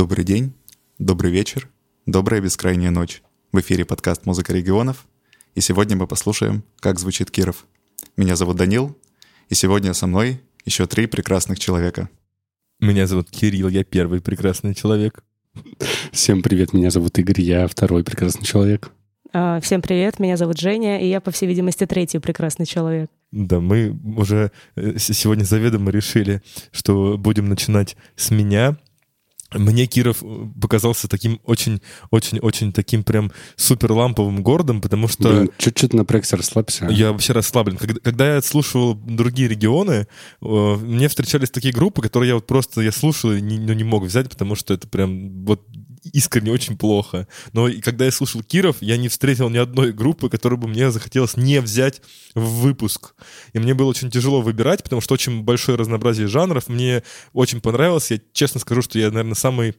Добрый день, добрый вечер, добрая бескрайняя ночь. В эфире подкаст «Музыка регионов», и сегодня мы послушаем, как звучит Киров. Меня зовут Данил, и сегодня со мной еще три прекрасных человека. Меня зовут Кирилл, я первый прекрасный человек. Всем привет, меня зовут Игорь, я второй прекрасный человек. А, всем привет, меня зовут Женя, и я, по всей видимости, третий прекрасный человек. Да, мы уже э, сегодня заведомо решили, что будем начинать с меня, мне Киров э, показался таким очень-очень-очень таким прям супер ламповым городом, потому что... Блин, чуть-чуть напрягся, расслабься. Я вообще расслаблен. Когда, когда я слушал другие регионы, э, мне встречались такие группы, которые я вот просто, я слушал и не, ну, не мог взять, потому что это прям вот искренне очень плохо. Но когда я слушал Киров, я не встретил ни одной группы, которую бы мне захотелось не взять в выпуск. И мне было очень тяжело выбирать, потому что очень большое разнообразие жанров. Мне очень понравилось. Я честно скажу, что я, наверное, самый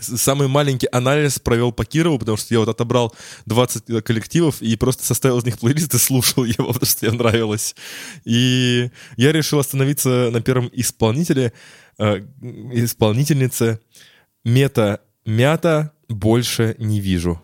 самый маленький анализ провел по Кирову, потому что я вот отобрал 20 коллективов и просто составил из них плейлист и слушал его, потому что мне нравилось. И я решил остановиться на первом исполнителе, э, исполнительнице Мета Мята больше не вижу.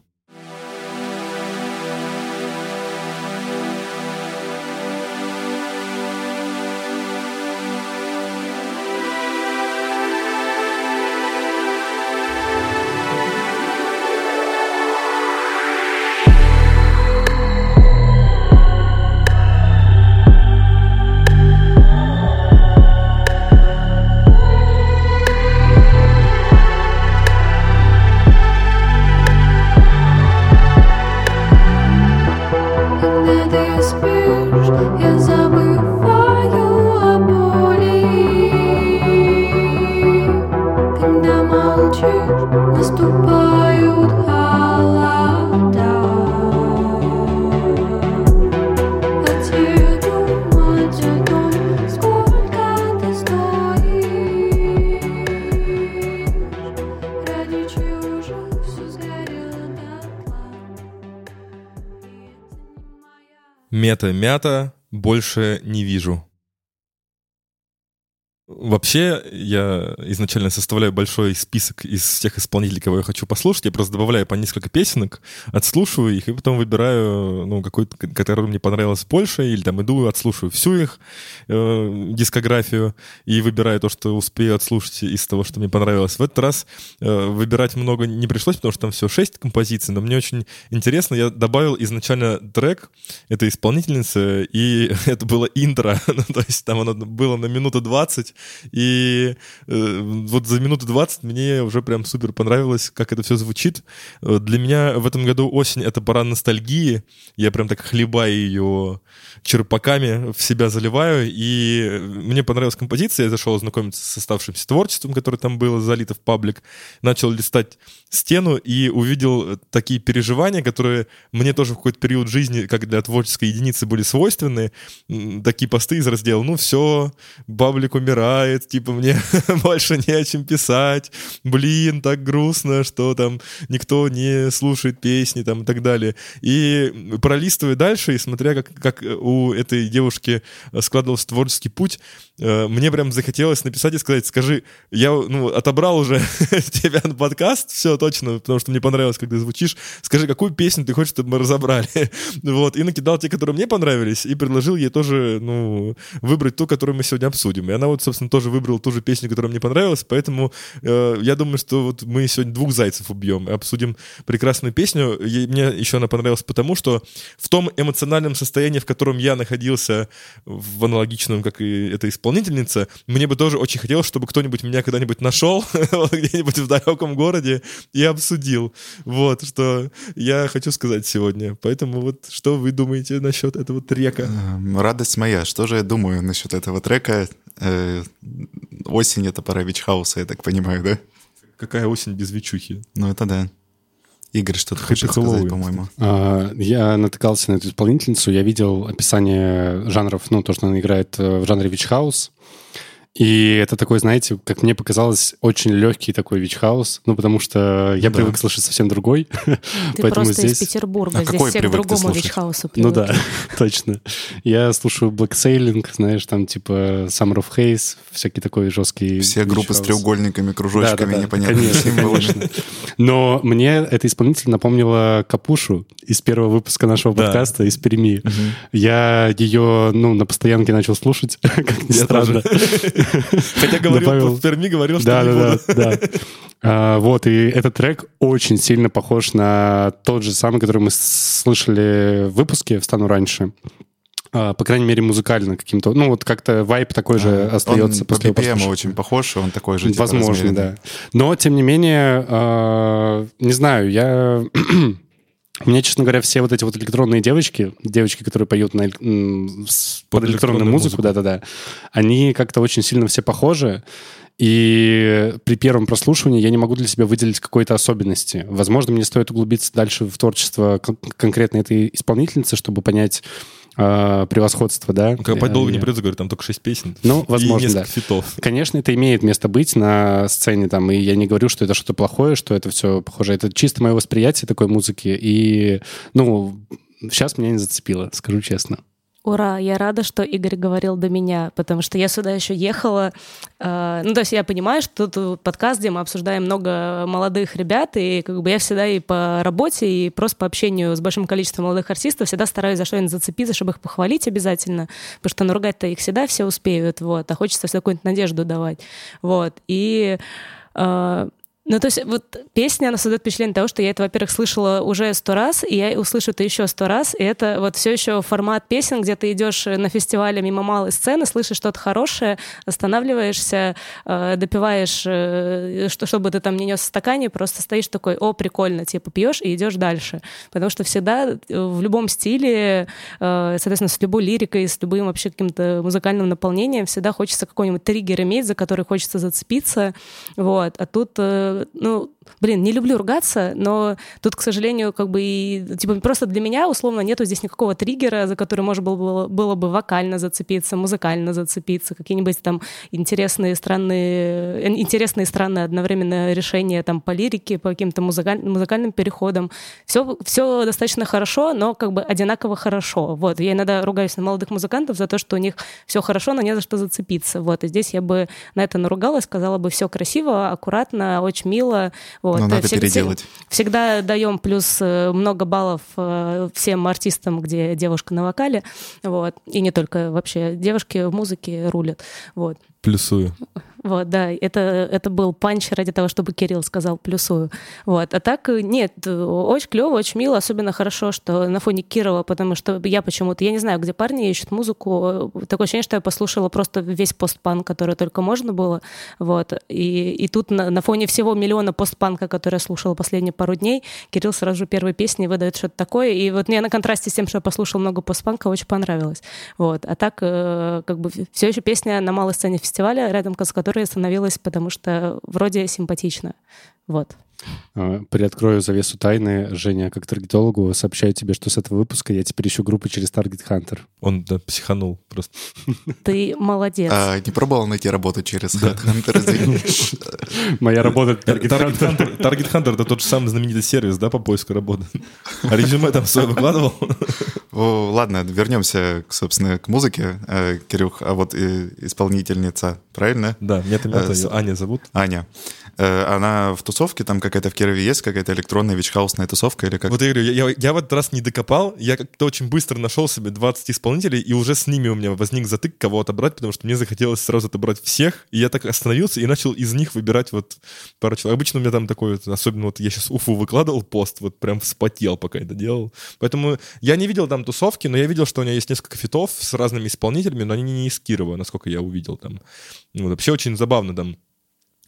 Мета-мята больше не вижу. Вообще, я изначально составляю большой список из тех исполнителей, кого я хочу послушать. Я просто добавляю по несколько песенок, отслушиваю их, и потом выбираю, ну, какую-то, которая мне понравилась больше, или там иду, отслушиваю всю их э, дискографию и выбираю то, что успею отслушать из того, что мне понравилось. В этот раз э, выбирать много не пришлось, потому что там всего шесть композиций, но мне очень интересно, я добавил изначально трек этой исполнительницы, и это было интро, ну, то есть там оно было на минуту 20, и э, вот за минуту 20 мне уже прям супер понравилось, как это все звучит. Э, для меня в этом году осень — это пора ностальгии. Я прям так хлебаю ее черпаками, в себя заливаю. И мне понравилась композиция. Я зашел знакомиться с оставшимся творчеством, которое там было залито в паблик. Начал листать стену и увидел такие переживания, которые мне тоже в какой-то период жизни, как для творческой единицы, были свойственны. Такие посты из раздела «Ну все, паблик умирает», умирает, типа мне больше не о чем писать, блин, так грустно, что там никто не слушает песни там и так далее. И пролистывая дальше, и смотря, как, как у этой девушки складывался творческий путь, э, мне прям захотелось написать и сказать, скажи, я ну, отобрал уже тебя на подкаст, все точно, потому что мне понравилось, как ты звучишь, скажи, какую песню ты хочешь, чтобы мы разобрали? вот, и накидал те, которые мне понравились, и предложил ей тоже, ну, выбрать ту, которую мы сегодня обсудим. И она вот, собственно, тоже выбрал ту же песню, которая мне понравилась, поэтому э, я думаю, что вот мы сегодня двух зайцев убьем и обсудим прекрасную песню. И мне еще она понравилась потому, что в том эмоциональном состоянии, в котором я находился в аналогичном, как и эта исполнительница, мне бы тоже очень хотелось, чтобы кто-нибудь меня когда-нибудь нашел где-нибудь в далеком городе и обсудил. Вот, что я хочу сказать сегодня. Поэтому вот что вы думаете насчет этого трека? Эм, радость моя. Что же я думаю насчет этого трека? Э, осень — это пора вич-хауса, я так понимаю, да? Какая осень без вичухи? Ну, это да. Игорь, что ты хочешь сказать, по-моему? А, я натыкался на эту исполнительницу, я видел описание жанров, ну, то, что она играет э, в жанре вич-хаус, И это такой, знаете, как мне показалось, очень легкий такой вич-хаус, ну, потому что я Да. привык слышать совсем другой. Ты Поэтому просто здесь... из Петербурга. А Здесь какой все к привык другому слушать? вич-хаусу Ну привыкли. да, точно. Я слушаю Black Ceiling, знаешь, там типа Summer of Haze, всякий такой жесткий Все группы с треугольниками, кружочками, Да-да-да, непонятными конечно, конечно. Но мне это исполнитель напомнила Капушу из первого выпуска нашего Да. подкаста из Перми. Я ее, ну, на постоянке начал слушать, как ни странно. Хотя говорил, Перми говорил, что Да, не да, буду. да, да. А, Вот, и этот трек очень сильно похож на тот же самый, который мы слышали в выпуске «Встану раньше». А, По крайней мере, музыкально каким-то. Ну, вот как-то вайп такой же остается Он по после его BPM прослушивания. очень похож, он такой же. типа, Возможно, размеренный. да. Но, тем не менее, э, не знаю, я... Меня, честно говоря, все вот эти вот электронные девочки, девочки, которые поют на, под, Под электронную электронную музыку, да-да-да, они как-то очень сильно все похожи. И при первом прослушивании я не могу для себя выделить какой-то особенности. Возможно, мне стоит углубиться дальше в творчество кон- конкретно этой исполнительницы, чтобы понять э, превосходство, да. Копать долго не придется, говорю, там только 6 песен. Ну, и возможно, несколько да. фитов. Конечно, это имеет место быть на сцене, там, и я не говорю, что это что-то плохое, что это все похоже. Это чисто мое восприятие такой музыки, и, ну, сейчас меня не зацепило, скажу честно. Ура, я рада, что Игорь говорил до меня, потому что я сюда еще ехала. э, ну, то есть я понимаю, что тут подкаст, где мы обсуждаем много молодых ребят, и как бы я всегда и по работе, и просто по общению с большим количеством молодых артистов всегда стараюсь за что-нибудь зацепиться, чтобы их похвалить обязательно, потому что наругать-то их всегда все успеют, вот, а хочется всегда какую-нибудь надежду давать, вот. И э, ну, то есть вот песня, она создает впечатление того, что я это, во-первых, слышала уже сто раз, и я услышу это еще сто раз, и это вот все еще формат песен, где ты идешь на фестивале мимо малой сцены, слышишь что-то хорошее, останавливаешься, э, допиваешь, э, что, чтобы ты там не нес в стакане, просто стоишь такой, о, прикольно, типа пьешь и идешь дальше. Потому что всегда э, в любом стиле, соответственно, с любой лирикой, с любым вообще каким-то музыкальным наполнением всегда хочется какой-нибудь триггер иметь, за который хочется зацепиться. Вот. А тут, ну, блин, не люблю ругаться, но тут, к сожалению, как бы и, типа, просто для меня, условно, нету здесь никакого триггера, за который можно было, было, было бы вокально зацепиться, музыкально зацепиться, какие-нибудь там интересные, странные, э, интересные, странные одновременно решения там по лирике, по каким-то музыкаль- музыкальным переходам. Все, все достаточно хорошо, но как бы одинаково хорошо. Вот. Я иногда ругаюсь на молодых музыкантов за то, что у них все хорошо, но не за что зацепиться. Вот. И здесь я бы на это наругалась, сказала бы все красиво, аккуратно, очень мило. Вот. Но надо Все- переделать. Всегда даем плюс э, много баллов э, всем артистам, где девушка на вокале. Вот. И не только вообще девушки в музыке рулят. Вот. Плюсую. Вот, да, это, это был панч ради того, чтобы Кирилл сказал плюсую. Вот. А так э, нет, э, очень клево, очень мило, особенно хорошо, что на фоне Кирова, потому что я почему-то, я не знаю, где парни ищут музыку, э, такое ощущение, что я послушала просто весь постпанк, который только можно было, вот, и, и тут на, на фоне всего миллиона постпанка, который я слушала последние пару дней, Кирилл сразу же первой песни выдает что-то такое, и вот мне на контрасте с тем, что я послушала много постпанка, очень понравилось, вот, а так, как бы, все еще песня на малой сцене фестиваля, рядом с которой я остановилась, потому что вроде симпатично, вот. А, Приоткрою завесу тайны. Женя, как таргетологу, сообщаю тебе, что с этого выпуска я теперь ищу группы через Target Hunter. Он да, психанул просто. Ты молодец. А, не пробовал найти работу через Headhunter? извини? Моя работа Target. Hunter, Target Hunter — это тот же самый знаменитый сервис, да, по поиску работы. А резюме там свое выкладывал? Ладно, вернемся, собственно, к музыке. Э, Кирюх, а вот исполнительница, правильно? Да, мята, Э, ее Аня зовут. Аня. Э, Она в тусовке, там какая-то в Кирове есть, какая-то электронная вичхаусная тусовка или как? Вот я говорю, я, я- я в этот раз не докопал, я как-то очень быстро нашел себе 20 исполнителей, и уже с ними у меня возник затык, кого отобрать, потому что мне захотелось сразу отобрать всех, и я так остановился и начал из них выбирать вот пару человек. Обычно у меня там такой, вот, особенно вот я сейчас Уфу выкладывал пост, вот прям вспотел, пока это делал. Поэтому я не видел там тусовки, но я видел, что у меня есть несколько фитов с разными исполнителями, но они не из Кирова, насколько я увидел там. Вот, вообще очень забавно там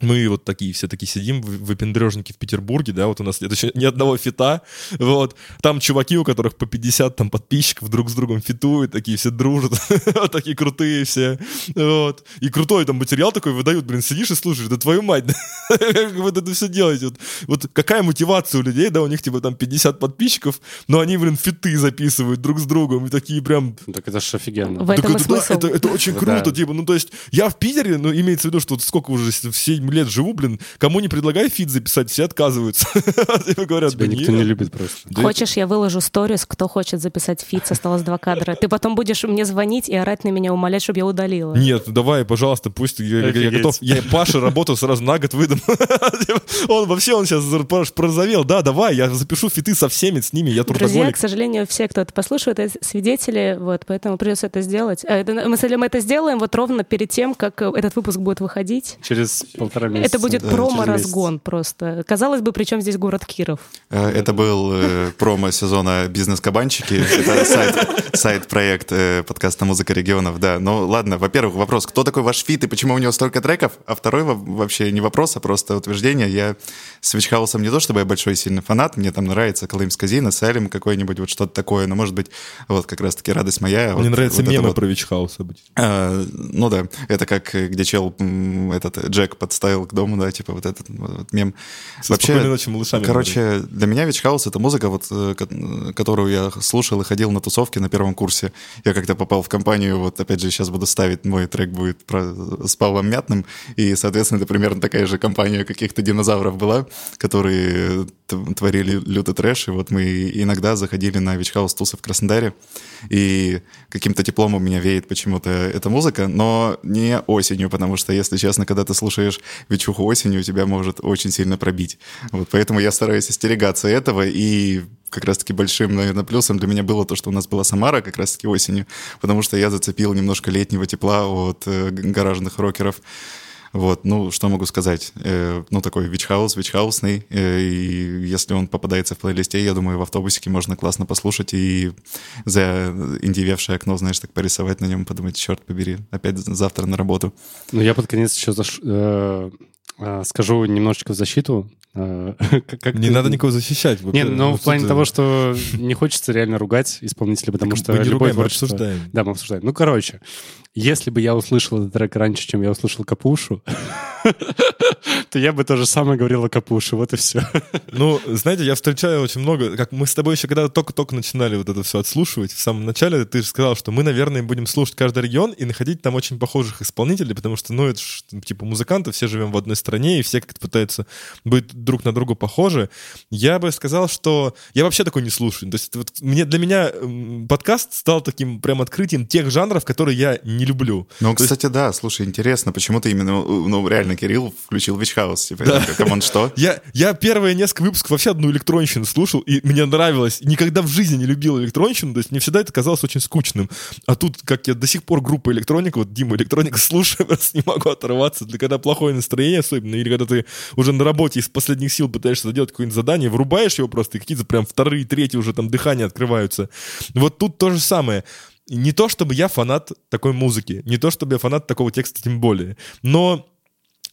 мы вот такие все такие сидим, выпендрежники в Петербурге, да, вот у нас нет еще ни одного фита, вот, там чуваки, у которых по 50 там подписчиков друг с другом фитуют, такие все дружат, такие крутые все, вот, и крутой там материал такой выдают, блин, сидишь и слушаешь, да твою мать, как вы это все делаете, вот, вот какая мотивация у людей, да, у них типа там 50 подписчиков, но они, блин, фиты записывают друг с другом, и такие прям... Так это же офигенно. В этом это, очень круто, типа, ну, то есть, я в Питере, ну, имеется в виду, что вот сколько уже, 7 лет живу, блин, кому не предлагай фит записать, все отказываются. Типа говорят, Тебя никто не любит просто. Хочешь, я выложу сторис, кто хочет записать фит, осталось два кадра. Ты потом будешь мне звонить и орать на меня, умолять, чтобы я удалила. Нет, давай, пожалуйста, пусть я, готов. Я Паша работу сразу на год выдам. Он вообще, он сейчас прозовел. Да, давай, я запишу фиты со всеми, с ними, я Друзья, трудоголик. к сожалению, все, кто это послушает, это свидетели, вот, поэтому придется это сделать. Это- мы, с- мы это сделаем вот ровно перед тем, как э, этот выпуск будет выходить. Через полтора месяца. Это будет да, промо-разгон просто. Казалось бы, причем здесь город Киров? Э, Это был э, промо сезона «Бизнес-кабанчики». Это side, side-проект э, подкаста «Музыка регионов», да. Ну, ладно, во-первых, вопрос, кто такой ваш фит и почему у него столько треков? А второй во- вообще не вопрос, а просто утверждение. Я с Вичхаусом не то, чтобы я большой сильный фанат, мне там нравится Колымс Казина, Салим какой-нибудь, вот что-то такое, но, может быть, вот как раз-таки радость моя. Мне вот- нравятся вот мемы вот. про Вичхаус обычно. А, ну да, это как где чел этот Джек подставил к дому, да, типа вот этот вот мем. Со «Спокойной ночи, малышами» короче, для меня Вич Хаус это музыка, вот, э, ко- которую я слушал и ходил на тусовки на первом курсе. Я как-то попал в компанию, вот опять же сейчас буду ставить, мой трек будет про, с Павлом Мятным, и, соответственно, это примерно такая же компания каких-то динозавров была, которые т- творили лютый трэш, и вот мы иногда заходили на Вич Хаус тусы в Краснодаре, и каким-то теплом у меня веет почему-то эта музыка, но не осенью, потому что, если честно, когда ты слушаешь вечуху осенью, тебя может очень сильно пробить. Вот поэтому я стараюсь остерегаться этого, и как раз-таки большим, наверное, плюсом для меня было то, что у нас была Самара как раз-таки осенью, потому что я зацепил немножко летнего тепла от э, гаражных рокеров. Вот, ну, что могу сказать? Э, ну, такой вичхаус, вичхаусный. Э, и если он попадается в плейлисте, я думаю, в автобусике можно классно послушать и за индивевшее окно, знаешь, так порисовать на нем, подумать, черт побери, опять завтра на работу. Ну, я под конец еще заш- э, э, скажу немножечко в защиту. Э, как- как Не ты- надо никого защищать. Не, вообще. ну, в плане того, э, что не хочется реально ругать исполнителя, потому так что мы не ругаем, мы обсуждаем. Да, мы обсуждаем. Ну, короче, если бы я услышал этот трек раньше, чем я услышал Капушу, то я бы то же самое говорил о Капуше. Вот и все. Ну, знаете, я встречаю очень много, как мы с тобой еще когда только-только начинали вот это все отслушивать, в самом начале ты же сказал, что мы, наверное, будем слушать каждый регион и находить там очень похожих исполнителей, потому что, ну, это ж, типа музыканты, все живем в одной стране, и все как-то пытаются быть друг на друга похожи. Я бы сказал, что я вообще такой не слушаю. То есть вот мне, для меня подкаст стал таким прям открытием тех жанров, которые я не люблю. Ну, То есть- кстати, да, слушай, интересно, почему ты именно, ну, реально, Кирилл включил Вичхаус, типа, come on, что? Я, я первые несколько выпусков вообще одну электронщину слушал, и мне нравилось. Никогда в жизни не любил электронщину, то есть мне всегда это казалось очень скучным. А тут, как я до сих пор группа электроника, вот Дима электроника слушаю, просто не могу оторваться. Для когда плохое настроение особенно, или когда ты уже на работе из последних сил пытаешься сделать какое-нибудь задание, врубаешь его просто, и какие-то прям вторые, третьи уже там дыхания открываются. Вот тут то же самое. Не то, чтобы я фанат такой музыки, не то, чтобы я фанат такого текста тем более, но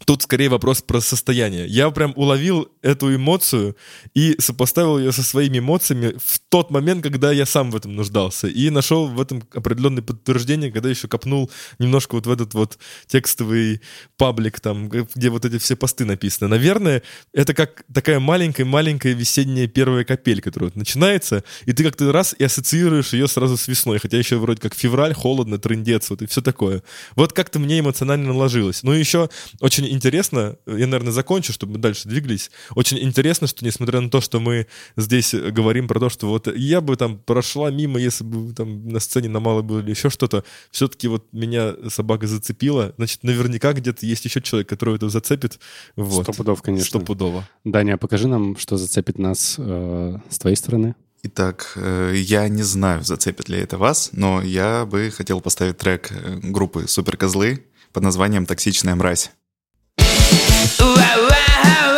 Тут скорее вопрос про состояние. Я прям уловил эту эмоцию и сопоставил ее со своими эмоциями в тот момент, когда я сам в этом нуждался. И нашел в этом определенное подтверждение, когда еще копнул немножко вот в этот вот текстовый паблик, там, где вот эти все посты написаны. Наверное, это как такая маленькая-маленькая весенняя первая капель, которая вот начинается, и ты как-то раз и ассоциируешь ее сразу с весной, хотя еще вроде как февраль, холодно, трындец, вот и все такое. Вот как-то мне эмоционально наложилось. Ну и еще очень интересно, я, наверное, закончу, чтобы мы дальше двигались. Очень интересно, что несмотря на то, что мы здесь говорим про то, что вот я бы там прошла мимо, если бы там на сцене на мало было или еще что-то, все-таки вот меня собака зацепила. Значит, наверняка где-то есть еще человек, который это зацепит. Вот. Стопудов, конечно. Стопудово. Даня, покажи нам, что зацепит нас э, с твоей стороны. Итак, э, я не знаю, зацепит ли это вас, но я бы хотел поставить трек э, группы Суперкозлы под названием «Токсичная мразь». Да, я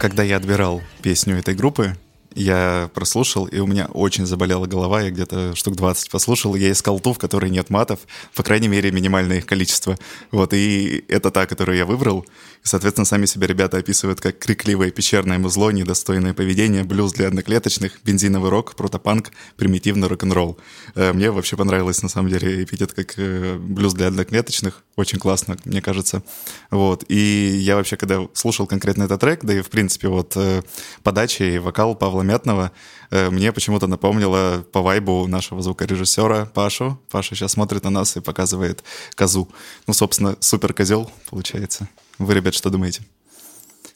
Когда я отбирал песню этой группы, я прослушал, и у меня очень заболела голова, я где-то штук 20 послушал, я искал ту, в которой нет матов, по крайней мере, минимальное их количество. Вот, и это та, которую я выбрал. И, соответственно, сами себя ребята описывают как крикливое пещерное музло, недостойное поведение, блюз для одноклеточных, бензиновый рок, протопанк, примитивный рок-н-ролл. Э, мне вообще понравилось, на самом деле, эпитет как э, блюз для одноклеточных. Очень классно, мне кажется. Вот. И я вообще, когда слушал конкретно этот трек, да и, в принципе, вот э, подача и вокал Павла Мятного, мне почему-то напомнило по вайбу нашего звукорежиссера Пашу. Паша сейчас смотрит на нас и показывает козу. Ну, собственно, супер козел получается. Вы, ребят, что думаете?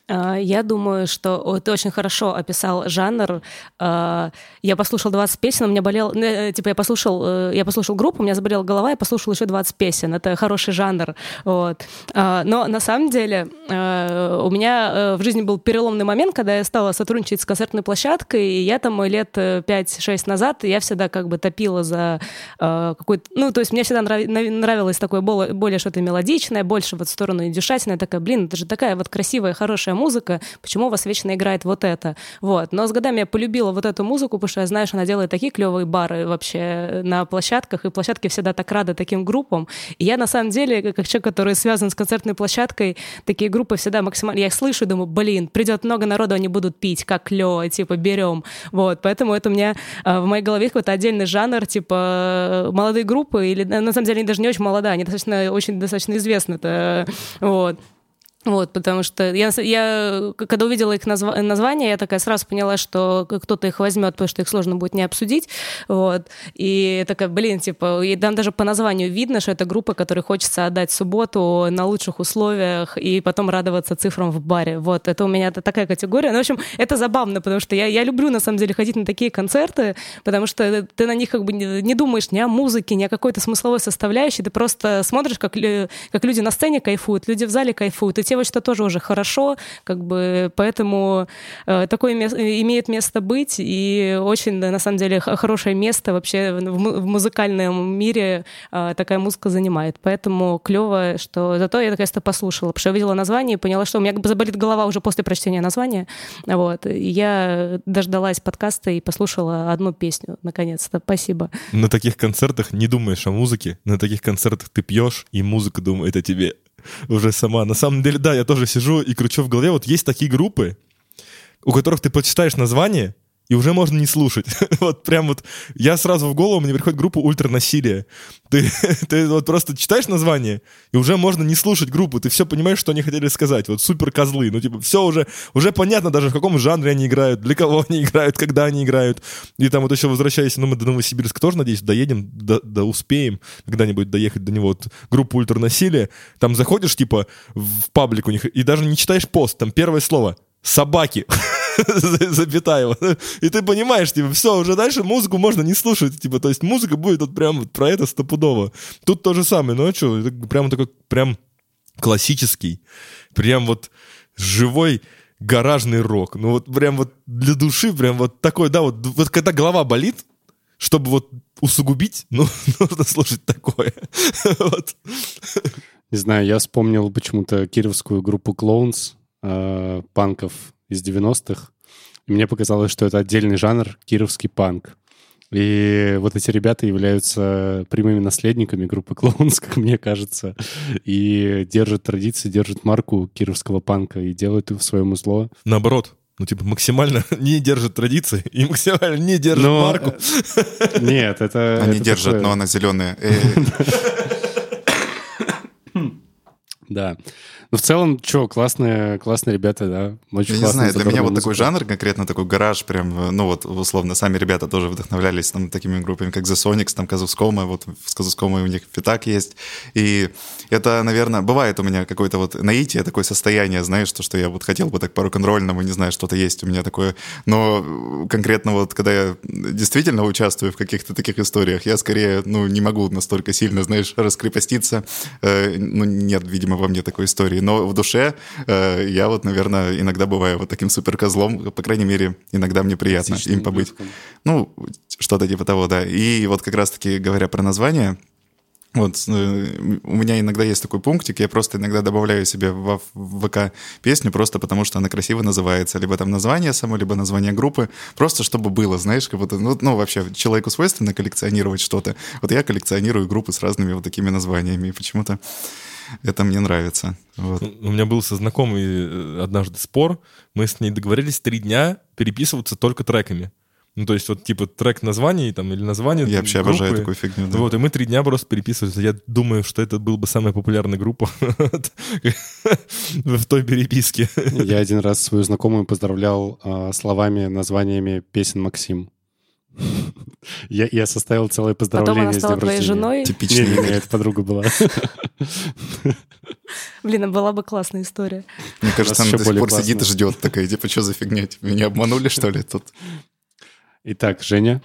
А, я думаю, что ты очень хорошо описал жанр. А, я послушал 20 песен, у меня болел... Э, типа я послушал, э, я послушал группу, у меня заболела голова, я послушал еще 20 песен. Это хороший жанр. Вот. А, но на самом деле у меня в жизни был переломный момент, когда я стала сотрудничать с концертной площадкой, и я там лет 5-6 назад, я всегда как бы топила за какой-то... Ну, то есть мне всегда нравилось такое более что-то мелодичное, больше вот в сторону индюшатиной. Такая, блин, это же такая вот красивая, хорошая хорошая музыка, почему у вас вечно играет вот это? Вот. Но с годами я полюбила вот эту музыку, потому что я знаю, что она делает такие клевые бары вообще на площадках, и площадки всегда так рады таким группам. И я на самом деле, как человек, который связан с концертной площадкой, такие группы всегда максимально... Я их слышу и думаю, блин, придет много народу, они будут пить, как клево, типа, берем. Вот, поэтому это у меня а, в моей голове какой-то отдельный жанр, типа, молодые группы, или на самом деле они даже не очень молодые, они достаточно, очень достаточно известны. Это, вот. Вот, потому что я, я когда увидела их назва- название, я такая сразу поняла, что кто-то их возьмет, потому что их сложно будет не обсудить. Вот. И такая, блин, типа, и там даже по названию видно, что это группа, которой хочется отдать субботу на лучших условиях и потом радоваться цифрам в баре. Вот, это у меня такая категория. Ну, в общем, это забавно, потому что я, я люблю, на самом деле, ходить на такие концерты, потому что ты на них как бы не думаешь ни о музыке, ни о какой-то смысловой составляющей, ты просто смотришь, как, как люди на сцене кайфуют, люди в зале кайфуют, и те это тоже уже хорошо, как бы, поэтому э, такое место, имеет место быть, и очень, на самом деле, хорошее место вообще в, в музыкальном мире э, такая музыка занимает. Поэтому клево, что зато я наконец-то послушала, потому что я видела название и поняла, что у меня заболит голова уже после прочтения названия. Вот. И я дождалась подкаста и послушала одну песню, наконец-то. Спасибо. На таких концертах не думаешь о музыке, на таких концертах ты пьешь, и музыка думает о тебе уже сама. На самом деле, да, я тоже сижу и кручу в голове. Вот есть такие группы, у которых ты почитаешь название, и уже можно не слушать. вот прям вот я сразу в голову, мне приходит группа ультранасилие. Ты, ты вот просто читаешь название, и уже можно не слушать группу, ты все понимаешь, что они хотели сказать. Вот супер козлы, ну типа все уже, уже понятно даже, в каком жанре они играют, для кого они играют, когда они играют. И там вот еще возвращаясь, ну мы до Новосибирска тоже, надеюсь, доедем, да, да успеем когда-нибудь доехать до него. Вот группа ультранасилие, там заходишь типа в паблик у них, и даже не читаешь пост, там первое слово «собаки». запятая. И ты понимаешь, типа, все, уже дальше музыку можно не слушать, типа, то есть музыка будет вот прям вот про это стопудово. Тут то же самое, ну а прям такой, прям классический, прям вот живой гаражный рок. Ну вот прям вот для души, прям вот такой, да, вот, вот когда голова болит, чтобы вот усугубить, ну, нужно слушать такое. вот. Не знаю, я вспомнил почему-то кировскую группу Клоунс, э, панков из 90-х. И мне показалось, что это отдельный жанр, кировский панк. И вот эти ребята являются прямыми наследниками группы Клоунс, как мне кажется, и держат традиции, держат марку кировского панка и делают их в своем зло. Наоборот, ну, типа, максимально не держат традиции и максимально не держат но... марку. Нет, это... Они это держат, такое... но она зеленая. Да. Ну, в целом, что, классные, классные ребята, да. Очень Я не знаю, для меня вот такой жанр, конкретно такой гараж, прям, ну вот, условно, сами ребята тоже вдохновлялись там такими группами, как The Sonics, там Казускома, вот с Казускомой у них фитак есть. И это, наверное, бывает у меня какое-то вот наитие, такое состояние, знаешь, то, что я вот хотел бы так по рок-н-ролльному, не знаю, что-то есть у меня такое. Но конкретно вот, когда я действительно участвую в каких-то таких историях, я скорее, ну, не могу настолько сильно, знаешь, раскрепоститься. Э, ну, нет, видимо, во мне такой истории но в душе э, я вот, наверное, иногда бываю вот таким суперкозлом, по крайней мере, иногда мне приятно им побыть. Ну, что-то типа того, да. И вот как раз-таки говоря про название, Вот э, у меня иногда есть такой пунктик, я просто иногда добавляю себе в, в ВК песню просто потому, что она красиво называется, либо там название само, либо название группы, просто чтобы было, знаешь, как будто, ну, ну вообще человеку свойственно коллекционировать что-то. Вот я коллекционирую группы с разными вот такими названиями, и почему-то это мне нравится. Вот. У меня был со знакомой э, однажды спор, мы с ней договорились три дня переписываться только треками. Ну, то есть вот типа трек названий там или название Я вообще группы. обожаю такую фигню, да. Вот, и мы три дня просто переписывались. Я думаю, что это был бы самая популярная группа в той переписке. Я один раз свою знакомую поздравлял э, словами, названиями песен Максим. Я, я составил целое поздравление Потом она стала твоей женой. Типичный Не, не, не, это подруга была. Блин, а была бы классная история. Мне кажется, она до сих пор сидит и ждет такая, типа, что за фигня? Меня обманули, что ли, тут? Итак, Женя.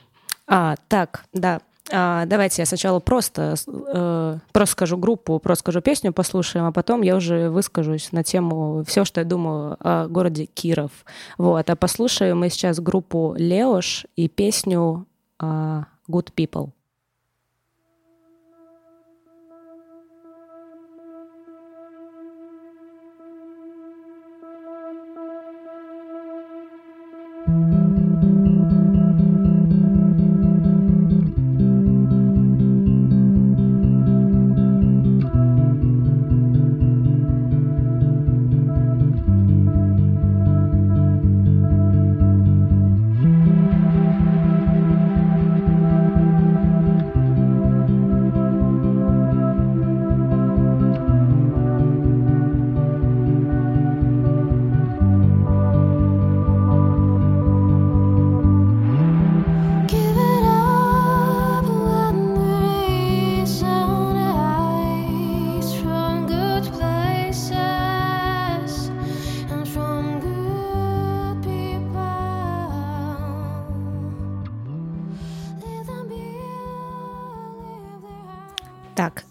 А, так, да. А, давайте я сначала просто, э, просто скажу группу, просто скажу песню, послушаем, а потом я уже выскажусь на тему все, что я думаю о городе Киров. Вот, а послушаем мы сейчас группу Леош и песню а, Good People.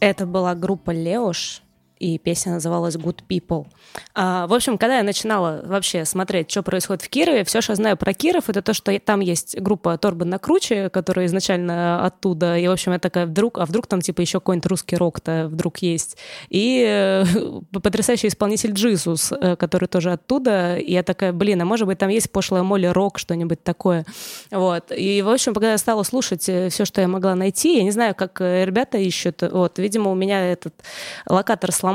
Это была группа Леош, и песня называлась Good People. А, в общем, когда я начинала вообще смотреть, что происходит в Кирове, все, что я знаю про Киров, это то, что там есть группа Торбан на Круче, которая изначально оттуда, и, в общем, я такая, вдруг, а вдруг там, типа, еще какой-нибудь русский рок-то вдруг есть. И э, потрясающий исполнитель Джизус, э, который тоже оттуда, и я такая, блин, а может быть, там есть пошлая Молли рок, что-нибудь такое. Вот. И, в общем, когда я стала слушать все, что я могла найти, я не знаю, как э, ребята ищут, вот, видимо, у меня этот локатор сломался,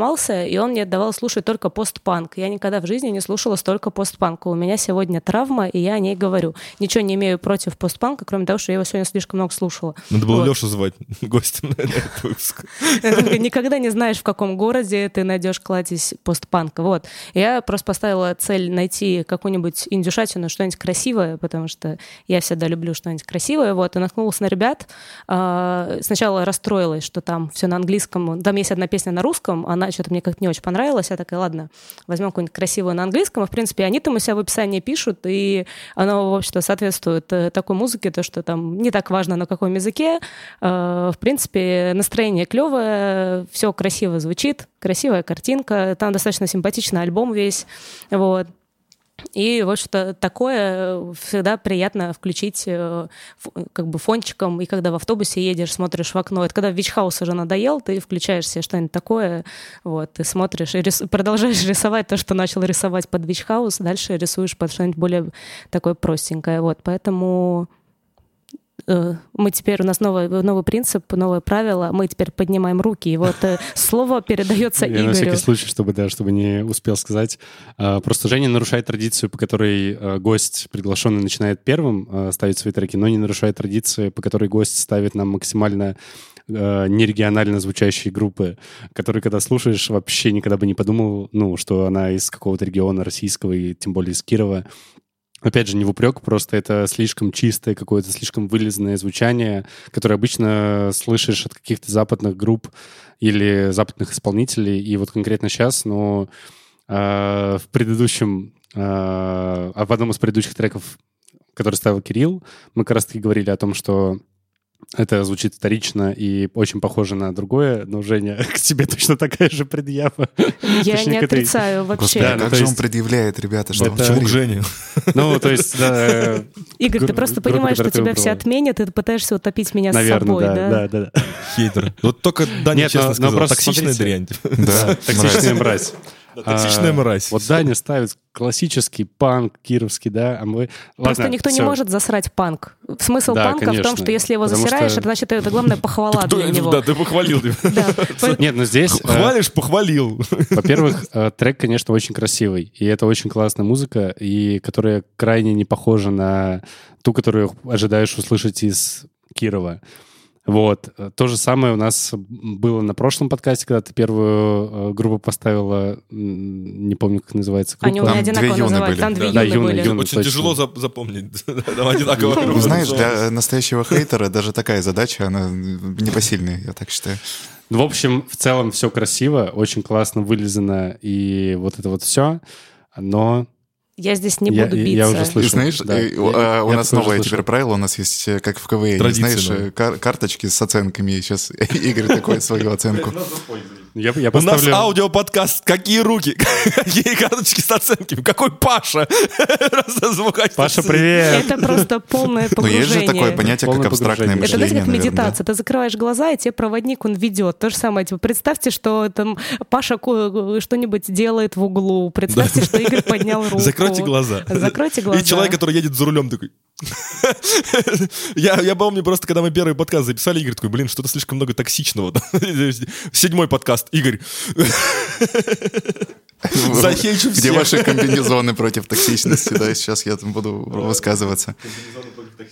и он мне давал слушать только постпанк. Я никогда в жизни не слушала столько постпанка. У меня сегодня травма, и я о ней говорю. Ничего не имею против постпанка, кроме того, что я его сегодня слишком много слушала. Надо было Вот. Лешу звать гостем на этот выпуск. Никогда не знаешь, в каком городе ты найдешь кладезь постпанка. Вот. Я просто поставила цель найти какую-нибудь индюшатину, что-нибудь красивое, потому что я всегда люблю что-нибудь красивое. Вот. И наткнулась на ребят. А, Сначала расстроилась, что там все на английском. Там есть одна песня на русском, она что-то мне как-то не очень понравилась. Я такая, ладно, возьмем какую-нибудь красивую на английском. И, в принципе, они там у себя в описании пишут, и оно, в общем-то, соответствует э, такой музыке, то, что там не так важно, на каком языке. Э, В принципе, настроение клевое, все красиво звучит, красивая картинка, там достаточно симпатичный альбом весь, вот. И, в общем-то, такое всегда приятно включить э, как бы фончиком, и когда в автобусе едешь, смотришь в окно. Это когда Вичхаус уже надоел, ты включаешь себе что-нибудь такое, вот, ты смотришь и рис- продолжаешь рисовать то, что начал рисовать под Вичхаус, дальше рисуешь под что-нибудь более такое простенькое, вот. Поэтому э, мы теперь, у нас новый, новый принцип, новое правило, мы теперь поднимаем руки, и вот э, слово передается Я на всякий Игорю. случай, чтобы, да, чтобы не успел сказать. А, Просто Женя нарушает традицию, по которой а, гость, приглашенный, начинает первым ставить свои треки, но не нарушает традиции, по которой гость ставит нам максимально нерегионально звучащие группы, которые, когда слушаешь, вообще никогда бы не подумал, ну, что она из какого-то региона российского, и тем более из Кирова. Опять же, не в упрек, просто это слишком чистое, какое-то слишком вылизанное звучание, которое обычно слышишь от каких-то западных групп или западных исполнителей. И вот конкретно сейчас, ну, э, в предыдущем, э, а в одном из предыдущих треков, который ставил Кирилл, мы как раз-таки говорили о том, что Это звучит вторично и очень похоже на другое, но, Женя, к тебе точно такая же предъява. Я Точнее, не этой- отрицаю вообще. Господи, Да, ну, как то же он предъявляет, ребята, что он Это- Почему к творит? Жене? Ну, то есть, да, э, Игорь, ты просто понимаешь, что тебя все отменят, и ты пытаешься утопить меня с собой, да, да? да, да. Хейтер. Вот только Даня честно но- но сказал. просто Токсичная дрянь. Да, Токсичная мразь. Да, Токсичная А, мразь. Вот Даня ставит классический панк кировский, да, а мы... Просто Ладно, никто не может засрать панк. Смысл Да, панка в том, что если его засираешь, что- это значит, это главная похвала для него. Да, ты похвалил. Нет, ну здесь, э, Хвалишь, похвалил. во-первых, э, трек, конечно, очень красивый, и это очень классная музыка, и которая крайне не похожа на ту, которую ожидаешь услышать из Кирова. Вот. То же самое у нас было на прошлом подкасте, когда ты первую э, группу поставила, не помню, как называется группа. Они у меня Там две одинаково юны называют. были. Там две Да, юны юны, были. юны. Очень точно. тяжело зап- запомнить. Там одинаково. Ну, знаешь, для настоящего хейтера даже такая задача, она непосильная, я так считаю. В общем, в целом все красиво, очень классно вылезано, и вот это вот все, но... Я здесь не Я- буду я биться. уже И слышал. знаешь, да. э, Я- у а, у я нас уже новое слышал. теперь правило, у нас есть э, как в КВН, Традиция знаешь, э, кар- карточки с оценками, сейчас Игорь такой свою оценку. Я, я У нас поставлю... аудиоподкаст. Какие руки? Какие карточки с оценками? Какой Паша? Паша, привет! Это просто полное Но есть же погружение. такое понятие, как абстрактное погружение. Это, знаете, мышление, как медитация. Ты закрываешь глаза, и тебе проводник, он ведет. То же самое. Типа, представьте, что там Паша что-нибудь делает в углу. Представьте, что Игорь поднял руку. Закройте глаза. Закройте глаза. И человек, который едет за рулем, такой... я, я помню просто, когда мы первый подкаст записали, Игорь такой, блин, что-то слишком много токсичного. Седьмой подкаст. Игорь, захейчу Где ваши комбинезоны против токсичности, да, сейчас я там буду высказываться.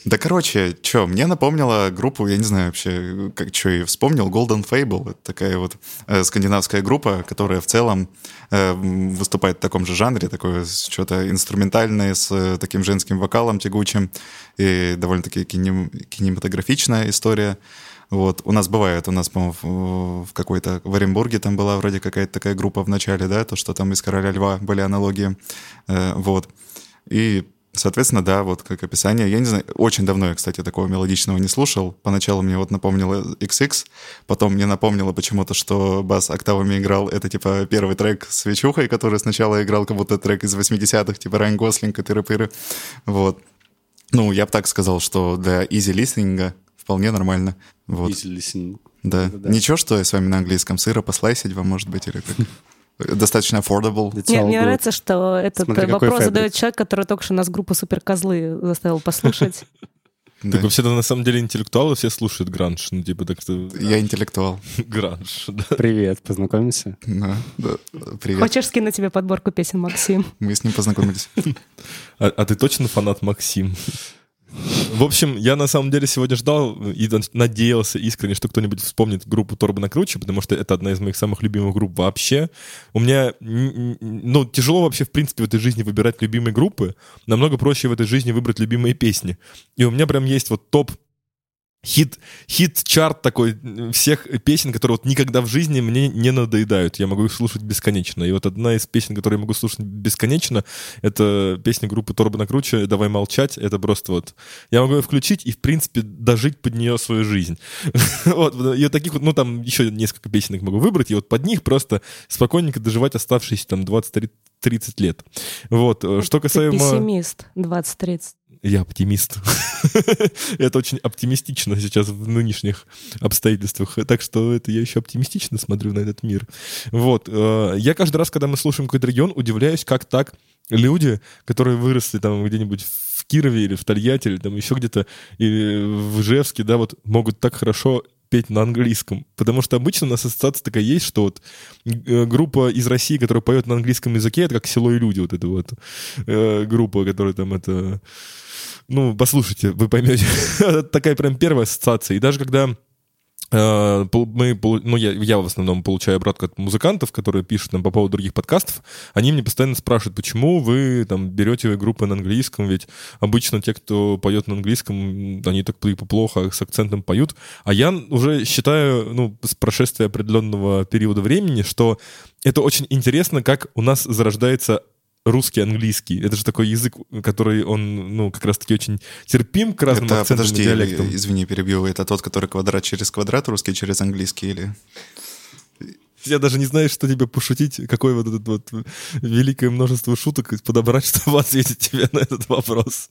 Да, короче, что, мне напомнила группу, я не знаю вообще, как что и вспомнил, Golden Fable. Это такая вот э, скандинавская группа, которая в целом э, выступает в таком же жанре, такое что-то инструментальное, с э, таким женским вокалом тягучим, и довольно-таки кинем- кинематографичная история. Вот, у нас бывает, у нас, по-моему, в, в какой-то, в Оренбурге там была вроде какая-то такая группа в начале, да, то, что там из «Короля льва» были аналогии, Э, вот. И, соответственно, да, вот как описание, я не знаю, очень давно я, кстати, такого мелодичного не слушал, поначалу мне вот напомнило XX, потом мне напомнило почему-то, что бас октавами играл, это, типа, первый трек с Вечухой, который сначала играл как будто трек из 80-х, типа Райан Гослинг и тыры-пыры, вот. Ну, я бы так сказал, что для listening вполне нормально. Вот. Да. Да-да-да. Ничего, что я с вами на английском сыра послайсить вам, может быть, или как? Достаточно affordable. It's Мне, all мне good. нравится, что этот Смотри, вопрос задает человек, который только что нас группу Суперкозлы заставил послушать. Да. Так вообще-то на самом деле интеллектуалы все слушают гранж. Ну, типа так что... Я интеллектуал. Гранж, да. Привет, познакомимся. Да, да. Привет. Хочешь скинуть тебе подборку песен, Максим? Мы с ним познакомились. А, а ты точно фанат Максим? В общем, я на самом деле сегодня ждал и надеялся искренне, что кто-нибудь вспомнит группу Торба на круче, потому что это одна из моих самых любимых групп вообще. У меня, ну, тяжело вообще, в принципе, в этой жизни выбирать любимые группы. Намного проще в этой жизни выбрать любимые песни. И у меня прям есть вот топ хит, хит-чарт такой всех песен, которые вот никогда в жизни мне не надоедают. Я могу их слушать бесконечно. И вот одна из песен, которые я могу слушать бесконечно, это песня группы Торба на круче «Давай молчать». Это просто вот... Я могу ее включить и, в принципе, дожить под нее свою жизнь. Вот, и вот таких вот, ну, там еще несколько песенок могу выбрать, и вот под них просто спокойненько доживать оставшиеся там 20-30 лет. Вот, э, что Ты касаемо... пессимист 20-30. Я оптимист. это очень оптимистично сейчас в нынешних обстоятельствах. Так что это я еще оптимистично смотрю на этот мир. Вот. э, Я каждый раз, когда мы слушаем какой-то регион, удивляюсь, как так люди, которые выросли там где-нибудь в Кирове или в Тольятти, или там еще где-то, или в Ижевске, да, вот могут так хорошо петь на английском. Потому что обычно у нас ассоциация такая есть, что вот э, группа из России, которая поет на английском языке, это как «Село и люди», вот эта вот э, группа, которая там это... Ну, послушайте, вы поймете. Такая прям первая ассоциация. И даже когда мы, полу- ну, я, я в основном получаю обратку от музыкантов, которые пишут нам по поводу других подкастов, они мне постоянно спрашивают, почему вы там берете группы на английском, ведь обычно те, кто поет на английском, они так плохо с акцентом поют. А я уже считаю, ну, с прошествия определенного периода времени, что это очень интересно, как у нас зарождается русский, английский. Это же такой язык, который он, ну, как раз-таки очень терпим к разным Это, акцентам подожди, и диалектам. извини, перебью. Это тот, который квадрат через квадрат, русский через английский или... Я даже не знаю, что тебе пошутить, какое вот это вот великое множество шуток подобрать, чтобы ответить тебе на этот вопрос.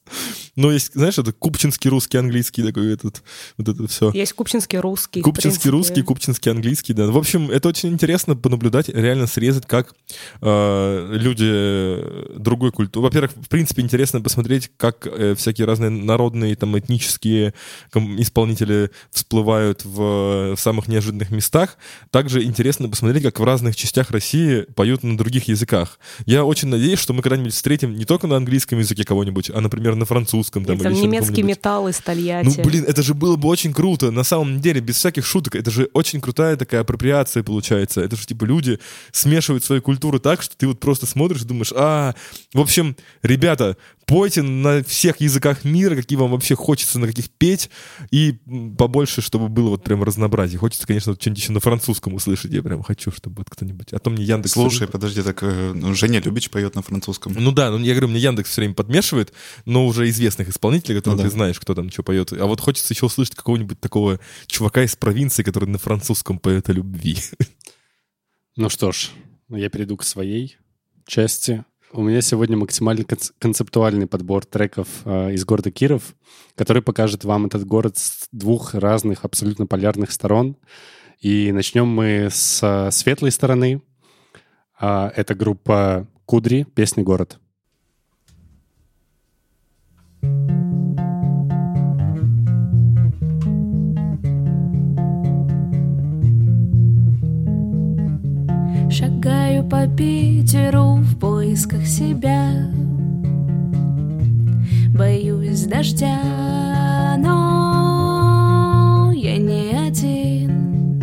Ну, есть, знаешь, это купчинский русский, английский такой этот, вот это все. Есть купчинский русский. Купчинский русский, купчинский английский, да. В общем, это очень интересно понаблюдать, реально срезать, как э, люди другой культуры. Во-первых, в принципе, интересно посмотреть, как э, всякие разные народные, там, этнические исполнители всплывают в, в самых неожиданных местах. Также интересно посмотреть, как в разных частях России поют на других языках. Я очень надеюсь, что мы когда-нибудь встретим не только на английском языке кого-нибудь, а, например, на французском. Там, Или или там на немецкий металл из Ну, Тольятти. блин, это же было бы очень круто. На самом деле, без всяких шуток, это же очень крутая такая апроприация получается. Это же, типа, люди смешивают свои культуры так, что ты вот просто смотришь и думаешь, а, в общем, ребята, пойте на всех языках мира, какие вам вообще хочется, на каких петь, и побольше, чтобы было вот прям разнообразие. Хочется, конечно, вот что-нибудь еще на французском услышать. Я прям хочу, чтобы вот кто-нибудь... А то мне Яндекс... Слушай, подожди, так э, ну, Женя Любич поет на французском. Ну да, ну я говорю, мне Яндекс все время подмешивает, но уже известных исполнителей, которых Ну да. ты знаешь, кто там что поет. А вот хочется еще услышать какого-нибудь такого чувака из провинции, который на французском поет о любви. Ну что ж, я перейду к своей части. У меня сегодня максимально конц- концептуальный подбор треков э, из города Киров, который покажет вам этот город с двух разных, абсолютно полярных сторон. И начнем мы с э, светлой стороны. А, это группа Кудри, песня «Город». Шагаю по Питеру в поисках себя. Боюсь дождя, но я не один.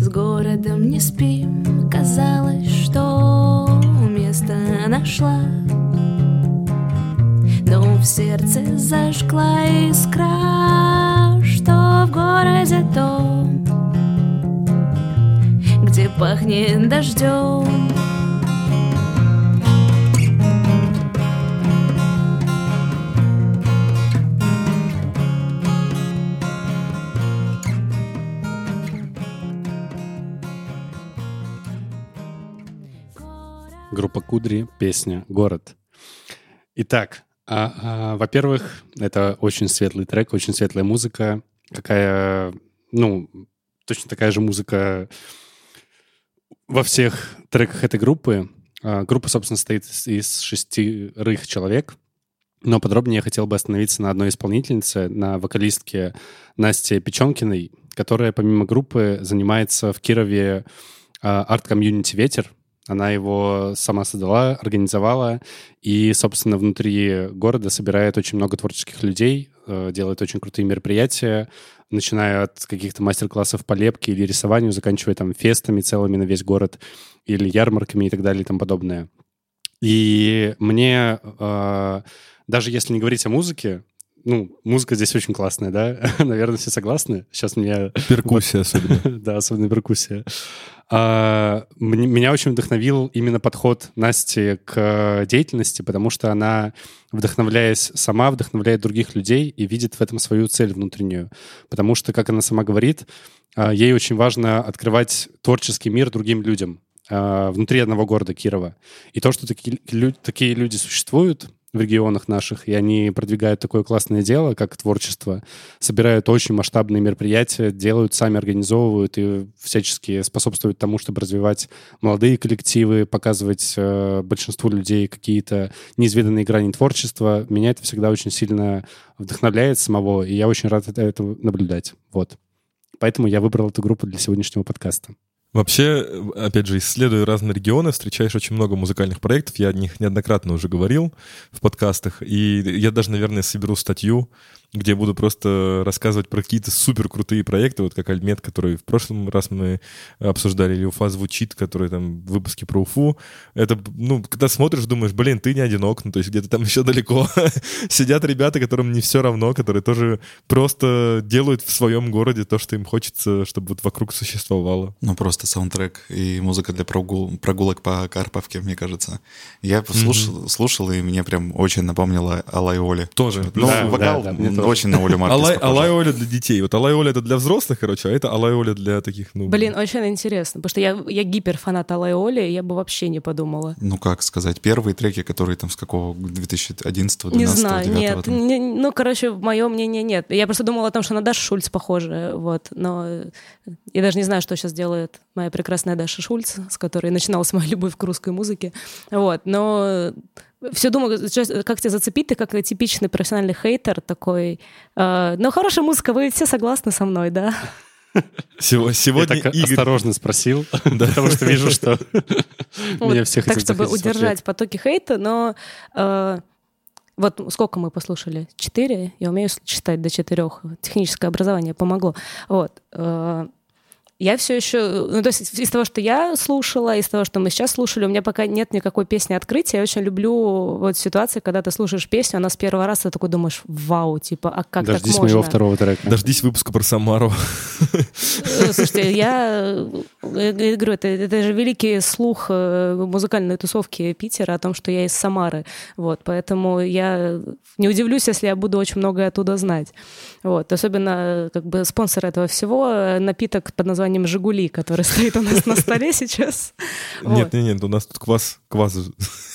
С городом не спим, казалось, что место нашла. Но в сердце зажгла искра, что в городе дом где пахнет дождем. Группа Кудри, песня «Город». Итак, а, а, во-первых, это очень светлый трек, очень светлая музыка, какая, ну, точно такая же музыка во всех треках этой группы. А, Группа, собственно, состоит из- шестерых человек, но подробнее я хотел бы остановиться на одной исполнительнице, на вокалистке Насте Печенкиной, которая помимо группы занимается в Кирове а, арт-комьюнити «Ветер». Она его сама создала, организовала, и, собственно, внутри города собирает очень много творческих людей, э, делает очень крутые мероприятия, начиная от каких-то мастер-классов по лепке или рисованию, заканчивая там фестами целыми на весь город или ярмарками и так далее и тому подобное. И мне, э, даже если не говорить о музыке, ну, музыка здесь очень классная, да? Наверное, все согласны. Сейчас меня Перкуссия особенно. да, особенно перкуссия. А, меня очень вдохновил именно подход Насти к деятельности, потому что она, вдохновляясь сама, вдохновляет других людей и видит в этом свою цель внутреннюю. Потому что, как она сама говорит, а, ей очень важно открывать творческий мир другим людям а, внутри одного города Кирова. И то, что такие люди существуют в регионах наших, и они продвигают такое классное дело, как творчество, собирают очень масштабные мероприятия, делают, сами организовывают и всячески способствуют тому, чтобы развивать молодые коллективы, показывать э, большинству людей какие-то неизведанные грани творчества. Меня это всегда очень сильно вдохновляет самого, и я очень рад это, это наблюдать. Вот. Поэтому я выбрал эту группу для сегодняшнего подкаста. Вообще, опять же, исследуя разные регионы, встречаешь очень много музыкальных проектов. Я о них неоднократно уже говорил в подкастах. И я даже, наверное, соберу статью где буду просто рассказывать про какие-то супер крутые проекты, вот как Альмет, который в прошлом раз мы обсуждали, или Уфа звучит, который там в выпуске про Уфу. Это, ну, когда смотришь, думаешь, блин, ты не одинок, ну, то есть где-то там еще далеко сидят ребята, которым не все равно, которые тоже просто делают в своем городе то, что им хочется, чтобы вот вокруг существовало. Ну, просто саундтрек и музыка для прогул... прогулок по Карповке, мне кажется. Я слушал, mm-hmm. слушал, и мне прям очень напомнило Алай Оли. Тоже. Ну, да, вокал да, да, очень на Олю Маркес Алай, Алай Оля для детей. Вот Алай Оля это для взрослых, короче, а это Алай Оля для таких, ну... Блин, очень интересно, потому что я, я гиперфанат Алай Оли, я бы вообще не подумала. Ну, как сказать, первые треки, которые там с какого 2011 12 Не знаю, 9 нет. Там... Не, ну, короче, мое мнение нет. Я просто думала о том, что на Дашу Шульц похожа, вот, но я даже не знаю, что сейчас делает моя прекрасная Даша Шульц, с которой начиналась моя любовь к русской музыке, вот, но все думаю, как тебя зацепить, ты как типичный профессиональный хейтер такой. Э, ну, хорошая музыка, вы все согласны со мной, да? Сегодня Я так Игорь... осторожно спросил, потому что вижу, что меня всех Так, чтобы удержать потоки хейта, но э, вот сколько мы послушали? Четыре? Я умею читать до четырех. Техническое образование помогло. Вот. Э, я все еще, ну, то есть из того, что я слушала, из того, что мы сейчас слушали, у меня пока нет никакой песни открытия. Я очень люблю вот ситуации, когда ты слушаешь песню, она с первого раза, ты такой думаешь, вау, типа, а как Дождись так можно? моего второго трека. Дождись выпуска про Самару. Э, слушайте, я, я говорю, это, это же великий слух э, музыкальной тусовки Питера о том, что я из Самары. Вот, поэтому я не удивлюсь, если я буду очень многое оттуда знать. Вот, особенно как бы спонсор этого всего — напиток под названием названием «Жигули», который стоит у нас на столе сейчас. Нет, нет, нет, у нас тут квас... Квас,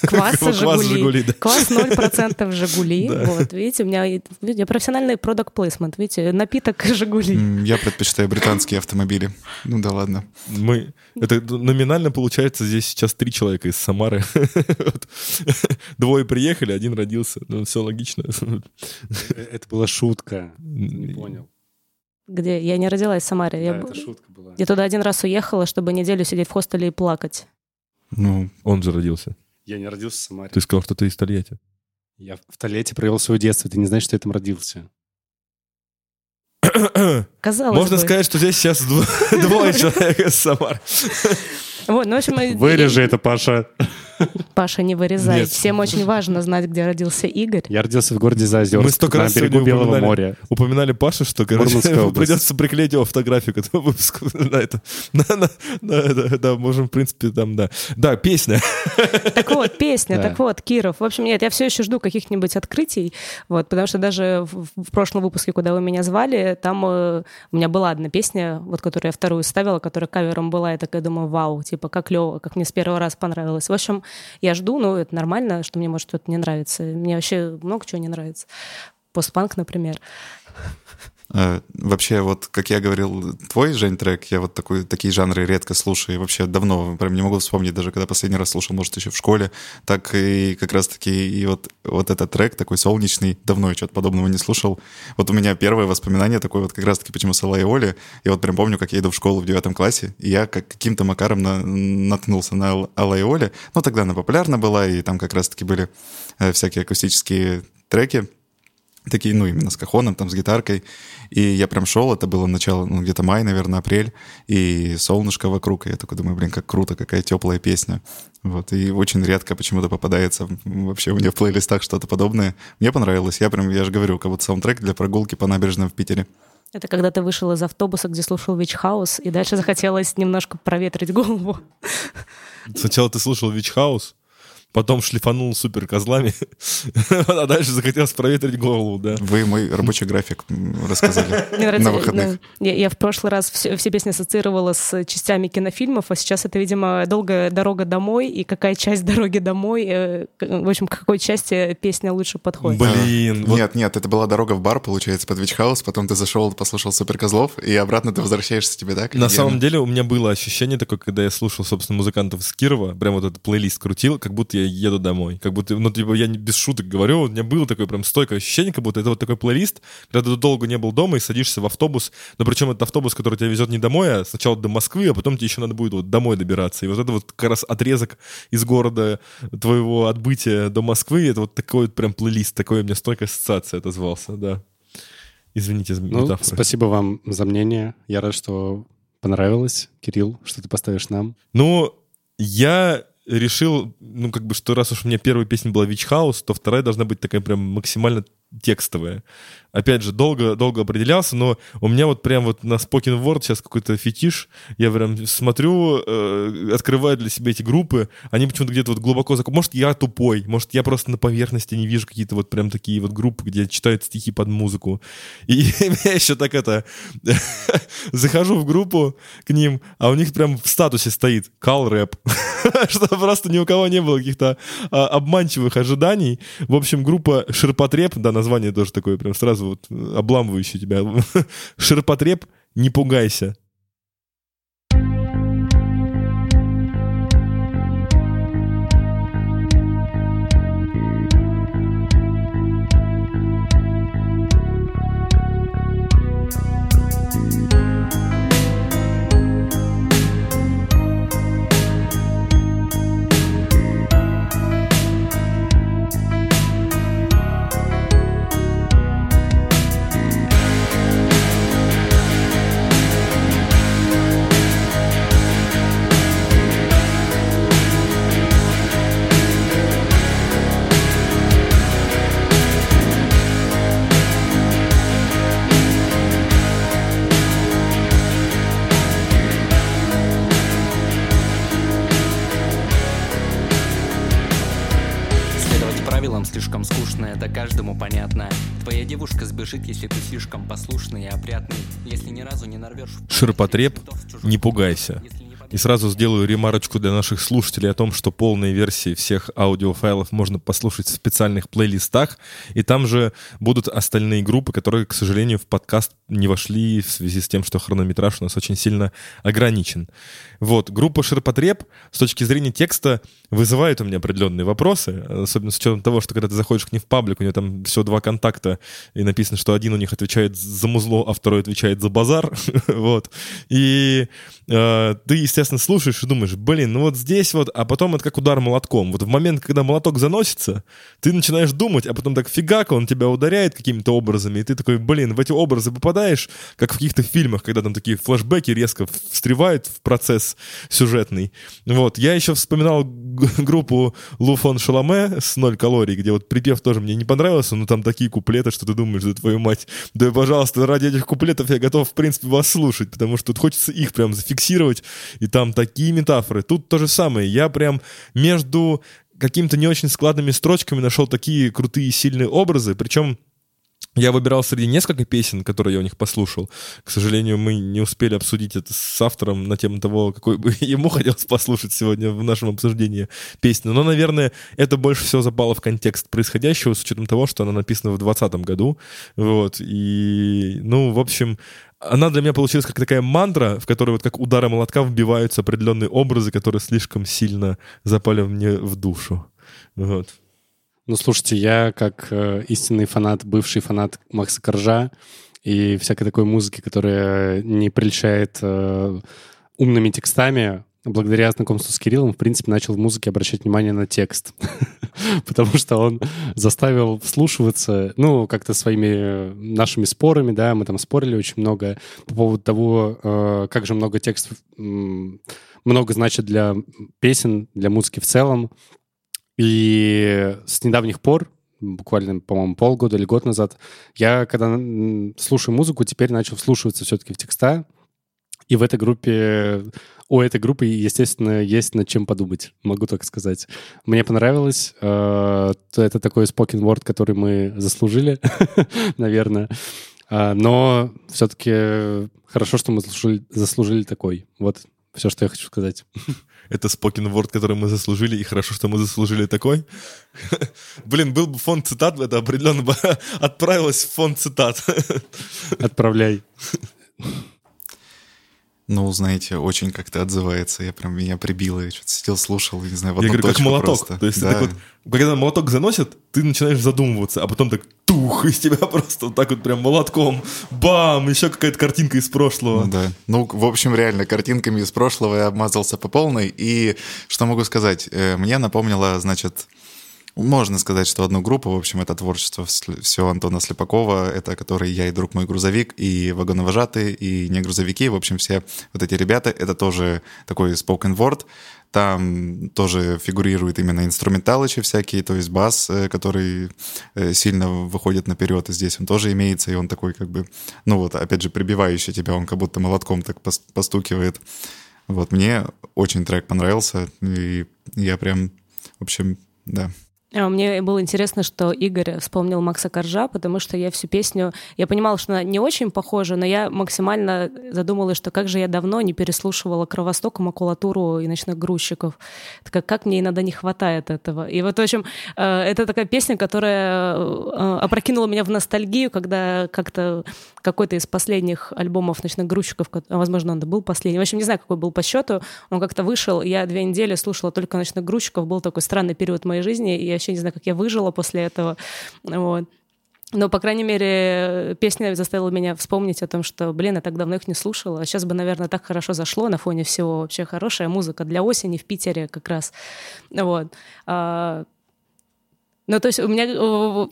квас «Жигули». Квас 0% «Жигули». Вот, видите, у меня я профессиональный продукт плейсмент. Видите, напиток «Жигули». Я предпочитаю британские автомобили. Ну да ладно. Мы... Это номинально получается здесь сейчас три человека из Самары. Двое приехали, один родился. Ну, все логично. Это была шутка. Не понял. Где? Я не родилась в Самаре. Да, я... это шутка. Я туда один раз уехала, чтобы неделю сидеть в хостеле и плакать. Ну, он же родился. Я не родился в Самаре. Ты сказал, что ты из Тольятти. Я в Тольятти провел свое детство. Ты не знаешь, что я там родился. Казалось Можно бы. сказать, что здесь сейчас двое человек из Самары. Вот, ну, в общем, Вырежи это, Паша. Паша, не вырезай. Нет. Всем очень важно знать, где родился Игорь. Я родился в городе Заозерск, Мы столько на раз берегу Белого упоминали- моря. Упоминали Пашу, что, короче, придется приклеить его фотографию к этому выпуску. На это. На- на- на это. Да, можем, в принципе, там, да. Да, песня. Так вот, песня, Да. так вот, Киров. В общем, нет, я все еще жду каких-нибудь открытий, вот, потому что даже в, в прошлом выпуске, куда вы меня звали, там э, у меня была одна песня, вот, которую я вторую ставила, которая кавером была, я такая думаю, вау, типа, как клево, как мне с первого раза понравилось. В общем, я жду, ну, это нормально, что мне, может, что-то не нравится. Мне вообще много чего не нравится. Постпанк, например. Э, Вообще, вот, как я говорил, твой, Жень, трек, я вот такой, такие жанры редко слушаю. И вообще давно, прям не могу вспомнить, даже когда последний раз слушал, может, еще в школе. Так и как раз-таки и вот, вот этот трек такой солнечный, давно я что-то подобного не слушал. Вот у меня первое воспоминание такое вот как раз-таки почему с Аллой Оли. Я вот прям помню, как я иду в школу в девятом классе, и я как каким-то макаром на- наткнулся на Ал- Алла и Оли. Ну, тогда она популярна была, и там как раз-таки были э, всякие акустические треки, такие, ну, именно с кахоном, там, с гитаркой. И я прям шел, это было начало, ну, где-то май, наверное, апрель, и солнышко вокруг, и я такой думаю, блин, как круто, какая теплая песня. Вот, и очень редко почему-то попадается вообще у меня в плейлистах что-то подобное. Мне понравилось, я прям, я же говорю, как будто саундтрек для прогулки по набережным в Питере. Это когда ты вышел из автобуса, где слушал Вич Хаус, и дальше захотелось немножко проветрить голову. Сначала ты слушал Вич Хаус, потом шлифанул супер козлами, а дальше захотелось проветрить голову, да. Вы мой рабочий график рассказали Мне нравится, на выходных. да. Я, в прошлый раз все, песни ассоциировала с частями кинофильмов, а сейчас это, видимо, долгая дорога домой, и какая часть дороги домой, э, в общем, к какой части песня лучше подходит. Блин, Нет, нет, это была дорога в бар, получается, под Вичхаус, потом ты зашел, послушал Супер Козлов, и обратно ты возвращаешься тебе, так? На самом деле у меня было ощущение такое, когда я слушал, собственно, музыкантов с Кирова, прям вот этот плейлист крутил, как будто я еду домой. Как будто, ну, типа, я не без шуток говорю, у меня было такое прям стойкое ощущение, как будто это вот такой плейлист, когда ты долго не был дома и садишься в автобус, но причем это автобус, который тебя везет не домой, а сначала до Москвы, а потом тебе еще надо будет вот домой добираться. И вот это вот как раз отрезок из города твоего отбытия до Москвы, это вот такой вот прям плейлист, такой у меня стойкая ассоциация отозвался, да. Извините за Ну, метафоры. спасибо вам за мнение. Я рад, что понравилось. Кирилл, что ты поставишь нам? Ну, я решил, ну, как бы, что раз уж у меня первая песня была Witch House, то вторая должна быть такая прям максимально текстовая. Опять же, долго, долго определялся, но у меня вот прям вот на Spoken Word сейчас какой-то фетиш. Я прям смотрю, э, открываю для себя эти группы, они почему-то где-то вот глубоко закопаны. Может, я тупой, может, я просто на поверхности не вижу какие-то вот прям такие вот группы, где читают стихи под музыку. И я еще так это... захожу в группу к ним, а у них прям в статусе стоит «Кал рэп», что просто ни у кого не было каких-то а, обманчивых ожиданий. В общем, группа «Ширпотреб», да, название тоже такое прям сразу вот э, обламывающее тебя. «Ширпотреб», не пугайся. Ширпотреб, не пугайся. И сразу сделаю ремарочку для наших слушателей о том, что полные версии всех аудиофайлов можно послушать в специальных плейлистах, и там же будут остальные группы, которые, к сожалению, в подкаст не вошли в связи с тем, что хронометраж у нас очень сильно ограничен. Вот, группа «Ширпотреб» с точки зрения текста вызывает у меня определенные вопросы, особенно с учетом того, что когда ты заходишь к ним в паблик, у него там всего два контакта, и написано, что один у них отвечает за музло, а второй отвечает за базар, вот. И э, ты, естественно, слушаешь и думаешь, блин, ну вот здесь вот, а потом это как удар молотком. Вот в момент, когда молоток заносится, ты начинаешь думать, а потом так фигак, он тебя ударяет какими-то образами, и ты такой, блин, в эти образы попадаешь, как в каких-то фильмах, когда там такие флешбеки резко встревают в процесс сюжетный. Вот. Я еще вспоминал группу Лу фон Шаломе с «Ноль калорий», где вот припев тоже мне не понравился, но там такие куплеты, что ты думаешь, да твою мать, да пожалуйста, ради этих куплетов я готов, в принципе, вас слушать, потому что тут хочется их прям зафиксировать, и там такие метафоры. Тут то же самое. Я прям между какими-то не очень складными строчками нашел такие крутые сильные образы, причем я выбирал среди несколько песен, которые я у них послушал. К сожалению, мы не успели обсудить это с автором на тему того, какой бы ему хотелось послушать сегодня в нашем обсуждении песни. Но, наверное, это больше всего запало в контекст происходящего, с учетом того, что она написана в 2020 году. Вот. И, ну, в общем, она для меня получилась как такая мантра, в которой вот как удары молотка вбиваются определенные образы, которые слишком сильно запали мне в душу. Вот. Ну, слушайте, я как э, истинный фанат, бывший фанат Макса Коржа и всякой такой музыки, которая не прельщает э, умными текстами, благодаря знакомству с Кириллом, в принципе, начал в музыке обращать внимание на текст. Потому что он заставил вслушиваться, ну, как-то своими э, нашими спорами, да, мы там спорили очень много по поводу того, э, как же много текстов много значит для песен, для музыки в целом. И с недавних пор, буквально, по-моему, полгода или год назад, я, когда слушаю музыку, теперь начал вслушиваться все-таки в текста. И в этой группе, у этой группы, естественно, есть над чем подумать, могу так сказать. Мне понравилось. э, Это такой spoken word, который мы заслужили, наверное. А, Но все-таки хорошо, что мы заслужили, заслужили такой. Вот все, что я хочу сказать. Это spoken word, который мы заслужили, и хорошо, что мы заслужили такой. Блин, был бы фонд цитат, это определенно бы отправилось в фонд цитат. Отправляй. Ну, знаете, очень как-то отзывается. Я прям меня прибило. Я что-то сидел, слушал, не знаю, в Я одну говорю, как молоток. просто. То есть Да. ты так вот, когда молоток заносит, ты начинаешь задумываться, а потом так тух, из тебя просто вот так вот прям молотком, бам, еще какая-то картинка из прошлого. Ну да. Ну, в общем, реально, картинками из прошлого я обмазался по полной. И что могу сказать? Э, Мне напомнило, значит, Можно сказать, что одну группу, в общем, это творчество все Антона Слепакова, это который «Я и друг мой грузовик», и «Вагоновожатые», и «Не грузовики», в общем, все вот эти ребята, это тоже такой spoken word, там тоже фигурируют именно инструменталычи всякие, то есть бас, э, который э, сильно выходит наперед, и здесь он тоже имеется, и он такой как бы, ну вот, опять же, прибивающий тебя, он как будто молотком так постукивает. Вот, мне очень трек понравился, и я прям, в общем, да, мне было интересно, что Игорь вспомнил Макса Коржа, потому что я всю песню... Я понимала, что она не очень похожа, но я максимально задумалась, что как же я давно не переслушивала Кровостока, макулатуру и ночных грузчиков. Так как мне иногда не хватает этого. И вот, в общем, э, это такая песня, которая э, опрокинула меня в ностальгию, когда как-то какой-то из последних альбомов ночных грузчиков, возможно, он был последний, в общем, не знаю, какой был по счету, он как-то вышел, я две недели слушала только ночных грузчиков, был такой странный период моей жизни, и я вообще не знаю, как я выжила после этого. Вот. Но, по крайней мере, песня заставила меня вспомнить о том, что, блин, я так давно их не слушала. Сейчас бы, наверное, так хорошо зашло на фоне всего. Вообще хорошая музыка для осени в Питере как раз. Вот. Ну, то есть у меня...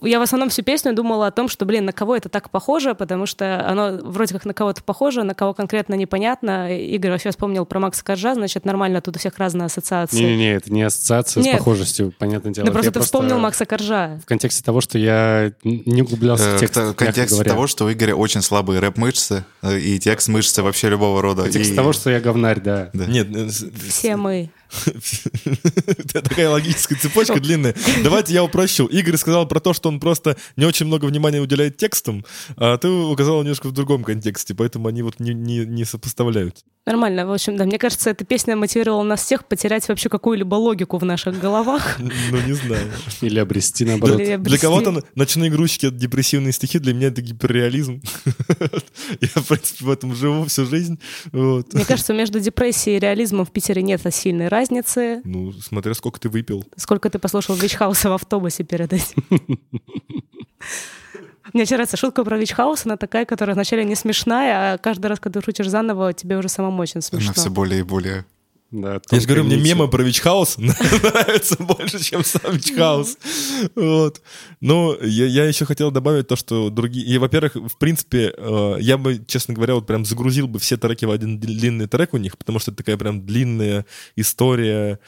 Я в основном всю песню думала о том, что, блин, на кого это так похоже, потому что оно вроде как на кого-то похоже, на кого конкретно непонятно. Игорь вообще вспомнил про Макса Коржа, значит, нормально, тут у всех разные ассоциации. Не-не-не, это не ассоциация Нет. с похожестью, понятное дело. Ну, просто ты просто вспомнил Макса Коржа. В контексте того, что я не углублялся в текст, В контексте того, что у Игоря очень слабые рэп-мышцы, э, и текст мышцы вообще любого рода. В контексте и... того, что я говнарь, да. да. Нет, э, все мы. Такая логическая цепочка длинная. Давайте я упрощу. Игорь сказал про то, что он просто не очень много внимания уделяет текстам, а ты указал немножко в другом контексте, поэтому они вот не, не, не сопоставляют. Нормально. В общем, да, мне кажется, эта песня мотивировала нас всех потерять вообще какую-либо логику в наших головах. Ну, не знаю. Или обрести, наоборот. Для кого-то ночные грузчики — это депрессивные стихи, для меня это гиперреализм. Я, в принципе, в этом живу всю жизнь. Мне кажется, между депрессией и реализмом в Питере нет сильной разницы. Ну, смотря сколько ты выпил. Сколько ты послушал witch house'а в автобусе перед этим. Мне очень нравится шутка про Вичхаус, она такая, которая вначале не смешная, а каждый раз, когда шутишь заново, тебе уже самому очень смешно. Она все более и более да, я же говорю, мне мемы про Вичхаус нравятся больше, чем сам Вичхаус. Вот. Ну, я, я еще хотел добавить то, что другие... И, во-первых, в принципе, э, я бы, честно говоря, вот прям загрузил бы все треки в один длинный трек у них, потому что это такая прям длинная история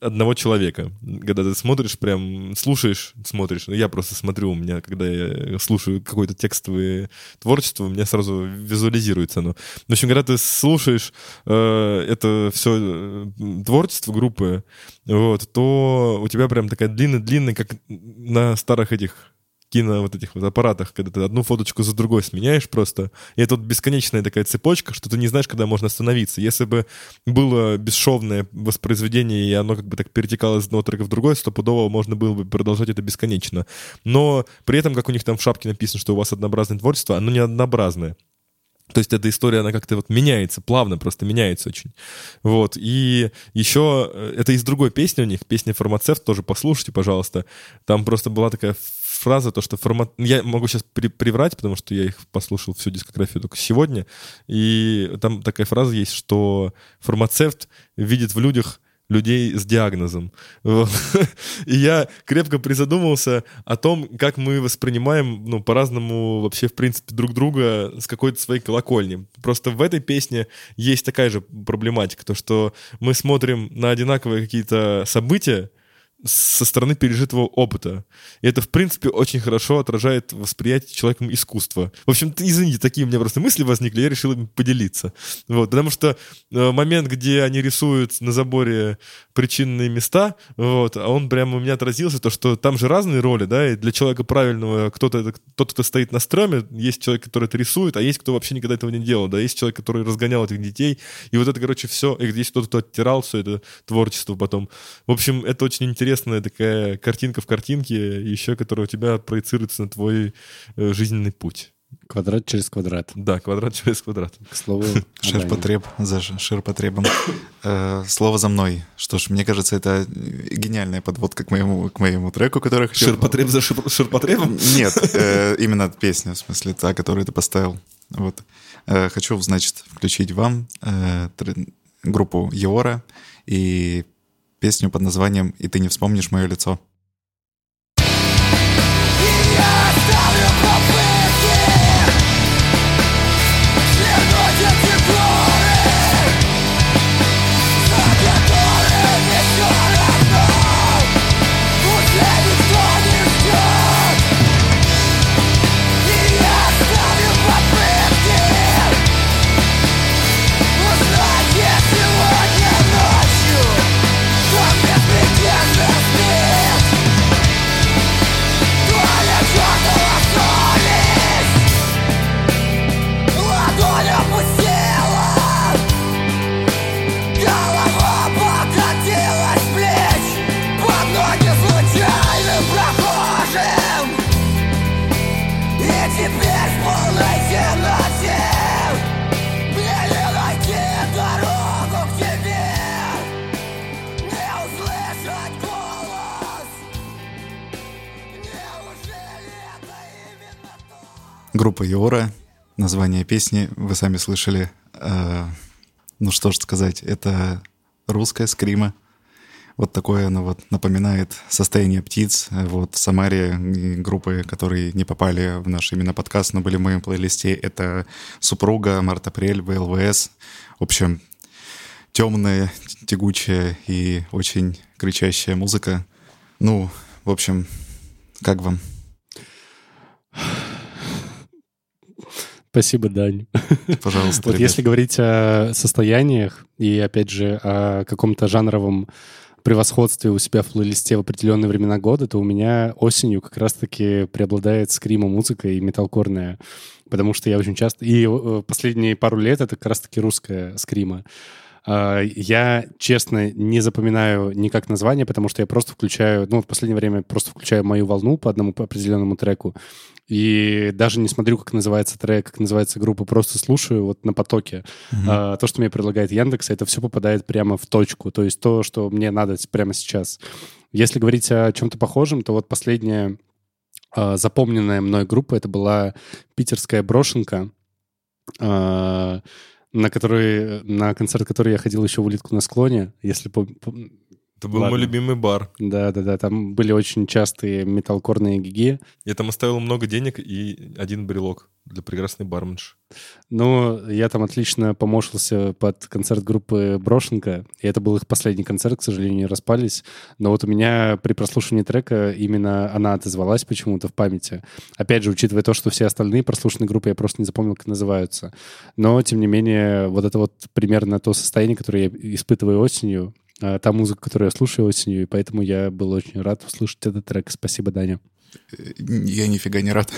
одного человека. Когда ты смотришь, прям слушаешь, смотришь. Ну, я просто смотрю, у меня, когда я слушаю какое-то текстовое творчество, у меня сразу визуализируется оно. В общем, когда ты слушаешь э, это все э, творчество группы, вот, то у тебя прям такая длинная-длинная, как на старых этих кино вот этих вот аппаратах, когда ты одну фоточку за другой сменяешь просто. И это вот бесконечная такая цепочка, что ты не знаешь, когда можно остановиться. Если бы было бесшовное воспроизведение, и оно как бы так перетекало из одного трека в другой, стопудово можно было бы продолжать это бесконечно. Но при этом, как у них там в шапке написано, что у вас однообразное творчество, оно не однообразное. То есть эта история, она как-то вот меняется, плавно просто меняется очень. Вот. И еще, э, это из другой песни у них, песня «Фармацевт», тоже послушайте, пожалуйста. Там просто была такая фраза, то, что формат... Я могу сейчас при... приврать, потому что я их послушал всю дискографию только сегодня. И там такая фраза есть, что фармацевт видит в людях людей с диагнозом. И я крепко призадумался о том, как мы воспринимаем, ну, по-разному вообще, в принципе, друг друга с какой-то своей колокольни. Просто в этой песне есть такая же проблематика, то, что мы смотрим на одинаковые какие-то события, со стороны пережитого опыта. И это, в принципе, очень хорошо отражает восприятие человеком искусства. В общем, извините, такие у меня просто мысли возникли, я решил им поделиться. Вот, потому что э, момент, где они рисуют на заборе причинные места, вот, а он прямо у меня отразился, то, что там же разные роли, да, и для человека правильного кто-то, тот, кто стоит на стреме, есть человек, который это рисует, а есть кто вообще никогда этого не делал, да, есть человек, который разгонял этих детей, и вот это, короче, все, и есть кто-то, кто оттирал все это творчество потом. В общем, это очень интересная такая картинка в картинке, еще которая у тебя проецируется на твой э, жизненный путь. Квадрат через квадрат. Да, квадрат через квадрат. К слову, Ширпотреб за ширпотребом. Э, слово за мной. Что ж, мне кажется, это гениальная подводка к моему, к моему треку, который хочу... Ширпотреб за ширпотребом? Нет, э, именно песня, в смысле, та, которую ты поставил. Вот. Хочу, значит, включить вам группу Еора и песню под названием «И ты не вспомнишь мое лицо». Йора. Название песни вы сами слышали. Э, ну что ж сказать, это русская скрима. Вот такое оно вот напоминает состояние птиц. Вот в Самаре группы, которые не попали в наш именно подкаст, но были в моем плейлисте, это «Супруга», «Март Апрель», ВЛВС. В общем, темная, тягучая и очень кричащая музыка. Ну, в общем, как вам? Спасибо, Дань. Пожалуйста. Вот если говорить о состояниях и, опять же, о каком-то жанровом превосходстве у себя в плейлисте в определенные времена года, то у меня осенью как раз-таки преобладает скрима музыка и металкорная, потому что я очень часто... И э, последние пару лет это как раз-таки русская скрима. А, я, честно, не запоминаю никак название, потому что я просто включаю, ну, в последнее время просто включаю мою волну по одному по определенному треку. И даже не смотрю, как называется трек, как называется группа, просто слушаю вот на потоке. Mm-hmm. А, то, что мне предлагает Яндекс, это все попадает прямо в точку. То есть то, что мне надо прямо сейчас. Если говорить о чем-то похожем, то вот последняя а, запомненная мной группа, это была питерская брошенка. А, на который, на концерт, который я ходил еще в «Улитку на склоне», если помните. Это был Ладно. мой любимый бар. Да, да, да. Там были очень частые металкорные гиги. Я там оставил много денег и один брелок для прекрасной барменши. Ну, я там отлично помошился под концерт группы Брошенка, и это был их последний концерт, к сожалению, не распались. Но вот у меня при прослушивании трека именно она отозвалась почему-то в памяти. Опять же, учитывая то, что все остальные прослушанные группы я просто не запомнил, как называются. Но, тем не менее, вот это вот примерно то состояние, которое я испытываю осенью, та музыка, которую я слушаю осенью, и поэтому я был очень рад услышать этот трек. Спасибо, Даня. Я нифига не рад.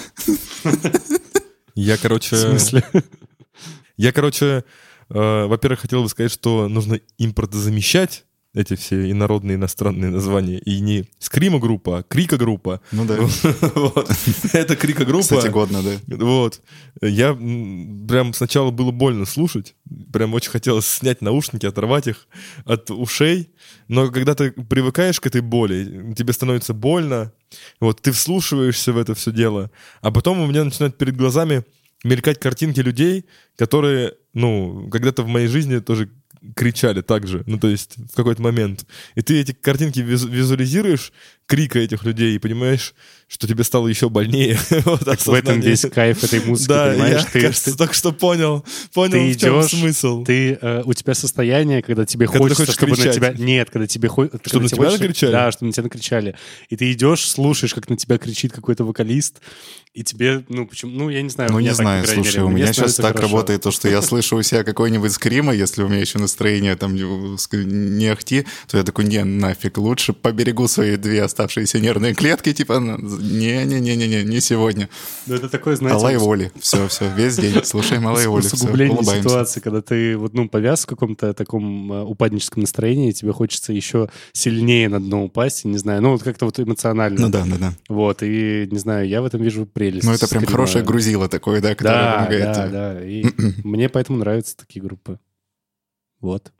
Я, короче... В смысле? Я, короче, э, во-первых, хотел бы сказать, что нужно импортозамещать эти все инородные иностранные названия. И не скрима группа, а крика группа. Ну да. Это крика группа. Кстати, годно, да. Вот. Я прям сначала было больно слушать. Прям очень хотелось снять наушники, оторвать их от ушей. Но когда ты привыкаешь к этой боли, тебе становится больно. Вот ты вслушиваешься в это все дело. А потом у меня начинают перед глазами мелькать картинки людей, которые, ну, когда-то в моей жизни тоже кричали так же, ну то есть в какой-то момент. И ты эти картинки визуализируешь, крика этих людей, и понимаешь, что тебе стало еще больнее. вот, в этом весь кайф этой музыки, да, понимаешь? Я, ты, кажется, ты, только что понял, понял, ты в чем идешь, смысл. Ты, э, у тебя состояние, когда тебе когда хочется, чтобы кричать. на тебя... Нет, когда тебе хочется... Чтобы на тебя хочется... накричали? Да, чтобы на тебя накричали. И ты идешь, слушаешь, как на тебя кричит какой-то вокалист, и тебе, ну, почему, ну, я не знаю. Ну, не знаю, слушай, мере, у меня сейчас так хорошо. работает то, что я слышу у себя какой-нибудь скрима, если у меня еще настроение там не ахти, то я такой, не, нафиг, лучше поберегу свои две оставшиеся нервные клетки, типа, не-не-не-не-не, не сегодня. Ну, это такое, знаете... Алай воли, все, все, весь день, слушай Алай воли, улыбаемся. ситуации, когда ты вот, ну, повяз в каком-то таком э, упадническом настроении, тебе хочется еще сильнее на дно упасть, не знаю, ну, вот как-то вот эмоционально. Ну да, да, да. Вот, и, не знаю, я в этом вижу прелесть. Ну, это прям хорошее грузило такое, да, которое да, помогает. Да, да, и мне поэтому нравятся такие группы. Вот.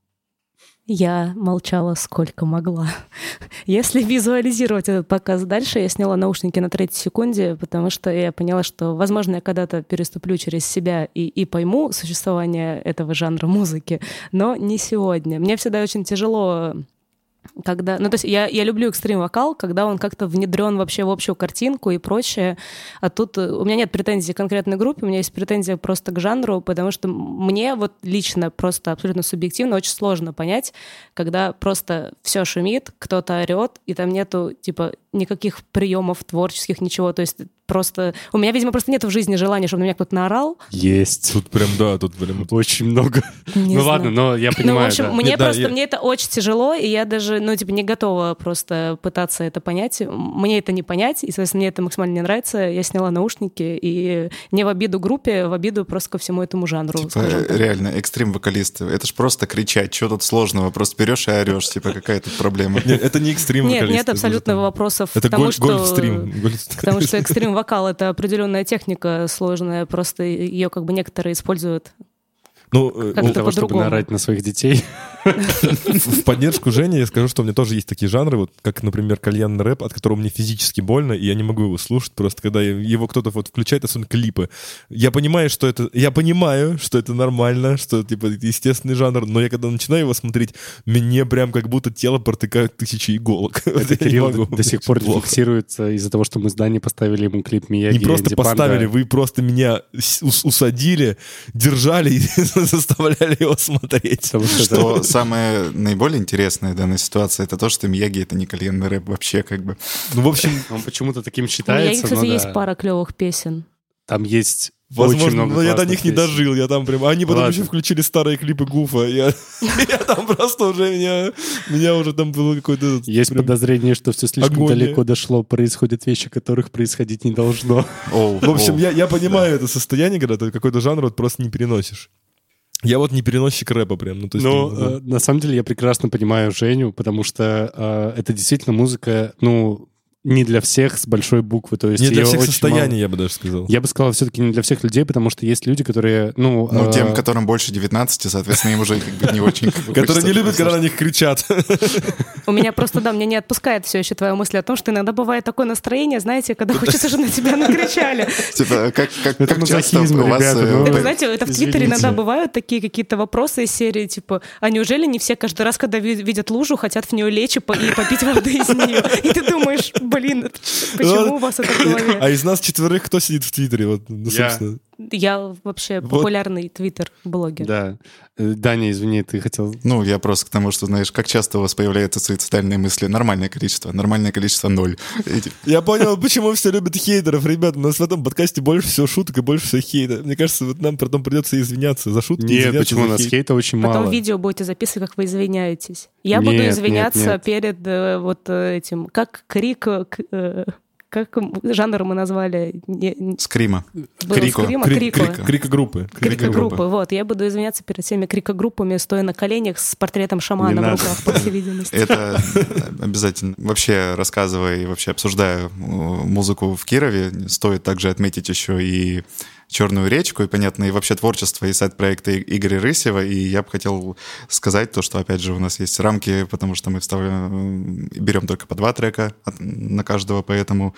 Я молчала сколько могла. Если визуализировать этот показ дальше, я сняла наушники на третьей секунде, потому что я поняла, что, возможно, я когда-то переступлю через себя и, и пойму существование этого жанра музыки, но не сегодня. Мне всегда очень тяжело когда, ну, то есть я, я люблю экстрим-вокал, когда он как-то внедрен вообще в общую картинку и прочее. А тут э, у меня нет претензий к конкретной группе, у меня есть претензия просто к жанру, потому что мне вот лично просто абсолютно субъективно очень сложно понять, когда просто все шумит, кто-то орет, и там нету, типа, никаких приемов творческих, ничего. То есть просто... У меня, видимо, просто нет в жизни желания, чтобы на меня кто-то наорал. Есть. Тут прям, да, тут прям очень много. Не ну знаю. ладно, но я понимаю. Ну, в общем, да. мне Нет, просто, да, я... мне это очень тяжело, и я даже, ну, типа, не готова просто пытаться это понять. Мне это не понять, и, соответственно, мне это максимально не нравится. Я сняла наушники, и не в обиду группе, в обиду просто ко всему этому жанру. Типа, реально, экстрим-вокалисты. Это ж просто кричать, что тут сложного? Просто берешь и орешь, типа, какая тут проблема? Нет, это не экстрим Нет, нет абсолютно вопросов это потому, голь, что... гольф-стрим. Потому что экстрим-вокал — это определенная техника сложная, просто ее как бы некоторые используют ну, э, как для того, чтобы наорать на своих детей. В поддержку Жени я скажу, что у меня тоже есть такие жанры, вот как, например, кальянный рэп, от которого мне физически больно, и я не могу его слушать, просто когда его кто-то вот включает, особенно клипы. Я понимаю, что это... Я понимаю, что это нормально, что, типа, естественный жанр, но я когда начинаю его смотреть, мне прям как будто тело протыкают тысячи иголок. Это Кирилл до, сих пор фиксируется из-за того, что мы с Дани поставили ему клип Мияги Не просто поставили, вы просто меня усадили, держали и заставляли его смотреть. Что самое наиболее интересное в данной ситуации, это то, что Мияги — это не кальянный рэп вообще, как бы. Ну, в общем, Он почему-то таким У меня, считается. кстати, есть да. пара клевых песен. Там есть очень Возможно, много но я до них не песен. дожил, я там прям... Они потом Ладно. еще включили старые клипы Гуфа, я, я там просто уже, меня, меня уже там было какой-то... этот Есть прям- подозрение, что все слишком агония. далеко дошло, происходят вещи, которых происходить не должно. Оу, В общем, оу. я, я понимаю это состояние, когда ты какой-то жанр вот просто не переносишь. Я вот не переносчик рэпа прям, ну то есть... Но ну, э, на самом деле я прекрасно понимаю Женю, потому что э, это действительно музыка, ну, не для всех с большой буквы. То есть не для всех состояний, мало. я бы даже сказал. Я бы сказал, все-таки не для всех людей, потому что есть люди, которые, ну... Ну, э, тем, которым больше 19, соответственно, им уже как бы не очень... Которые не любят, когда на них кричат. У меня просто, да, меня не отпускает все еще твоя мысль о том, что иногда бывает такое настроение, знаете, когда хочется, чтобы на тебя накричали. Типа, как, часто у вас... э, ну. Это, знаете, это в. Твиттере иногда бывают такие какие-то вопросы из серии, типа, а неужели не все каждый раз, когда ви- видят лужу, хотят в нее лечь и попить воды из нее? И ты думаешь, блин, почему у вас это в голове? А из нас четверых кто сидит в Твиттере? Вот, ну, собственно. Я вообще Вот. популярный твиттер-блогер. Да. Э, Даня, извини, ты хотел... Ну, я просто к тому, что, знаешь, как часто у вас появляются суицидальные мысли. Нормальное количество, нормальное количество ноль. Я понял, почему все любят хейтеров, ребят. У нас в этом подкасте больше всего шуток и больше всего хейта. Мне кажется, вот нам потом придется извиняться за шутки. Нет, почему у нас хейт. хейта очень Потом мало. видео будете записывать, как вы извиняетесь. Я буду извиняться перед э, вот э, этим, как крик, как жанр мы назвали? Не- Скрима. было Крико. скрима? Крик- Крико. крик- Крика-группы. Крикогруппы. Вот, я буду извиняться перед всеми крикогруппами, стоя на коленях с портретом шамана Не в надо. руках, по всей видимости. Это обязательно. Вообще, рассказывая и вообще обсуждая э, музыку в Кирове, стоит также отметить еще и «Черную речку», и, понятно, и вообще творчество и сайт-проекта И- Игоря Рысева. И я бы хотел сказать то, что, опять же, у нас есть рамки, потому что мы вставляем, берем только по два трека на каждого, поэтому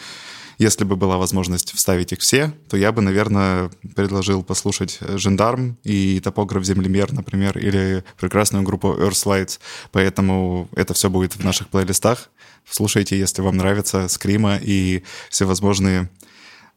если бы была возможность вставить их все, то я бы, наверное, предложил послушать «Жандарм» и «Топограф Землемер», например, или прекрасную группу Earthlights. Поэтому это все будет в наших плейлистах. Слушайте, если вам нравится screamo и всевозможные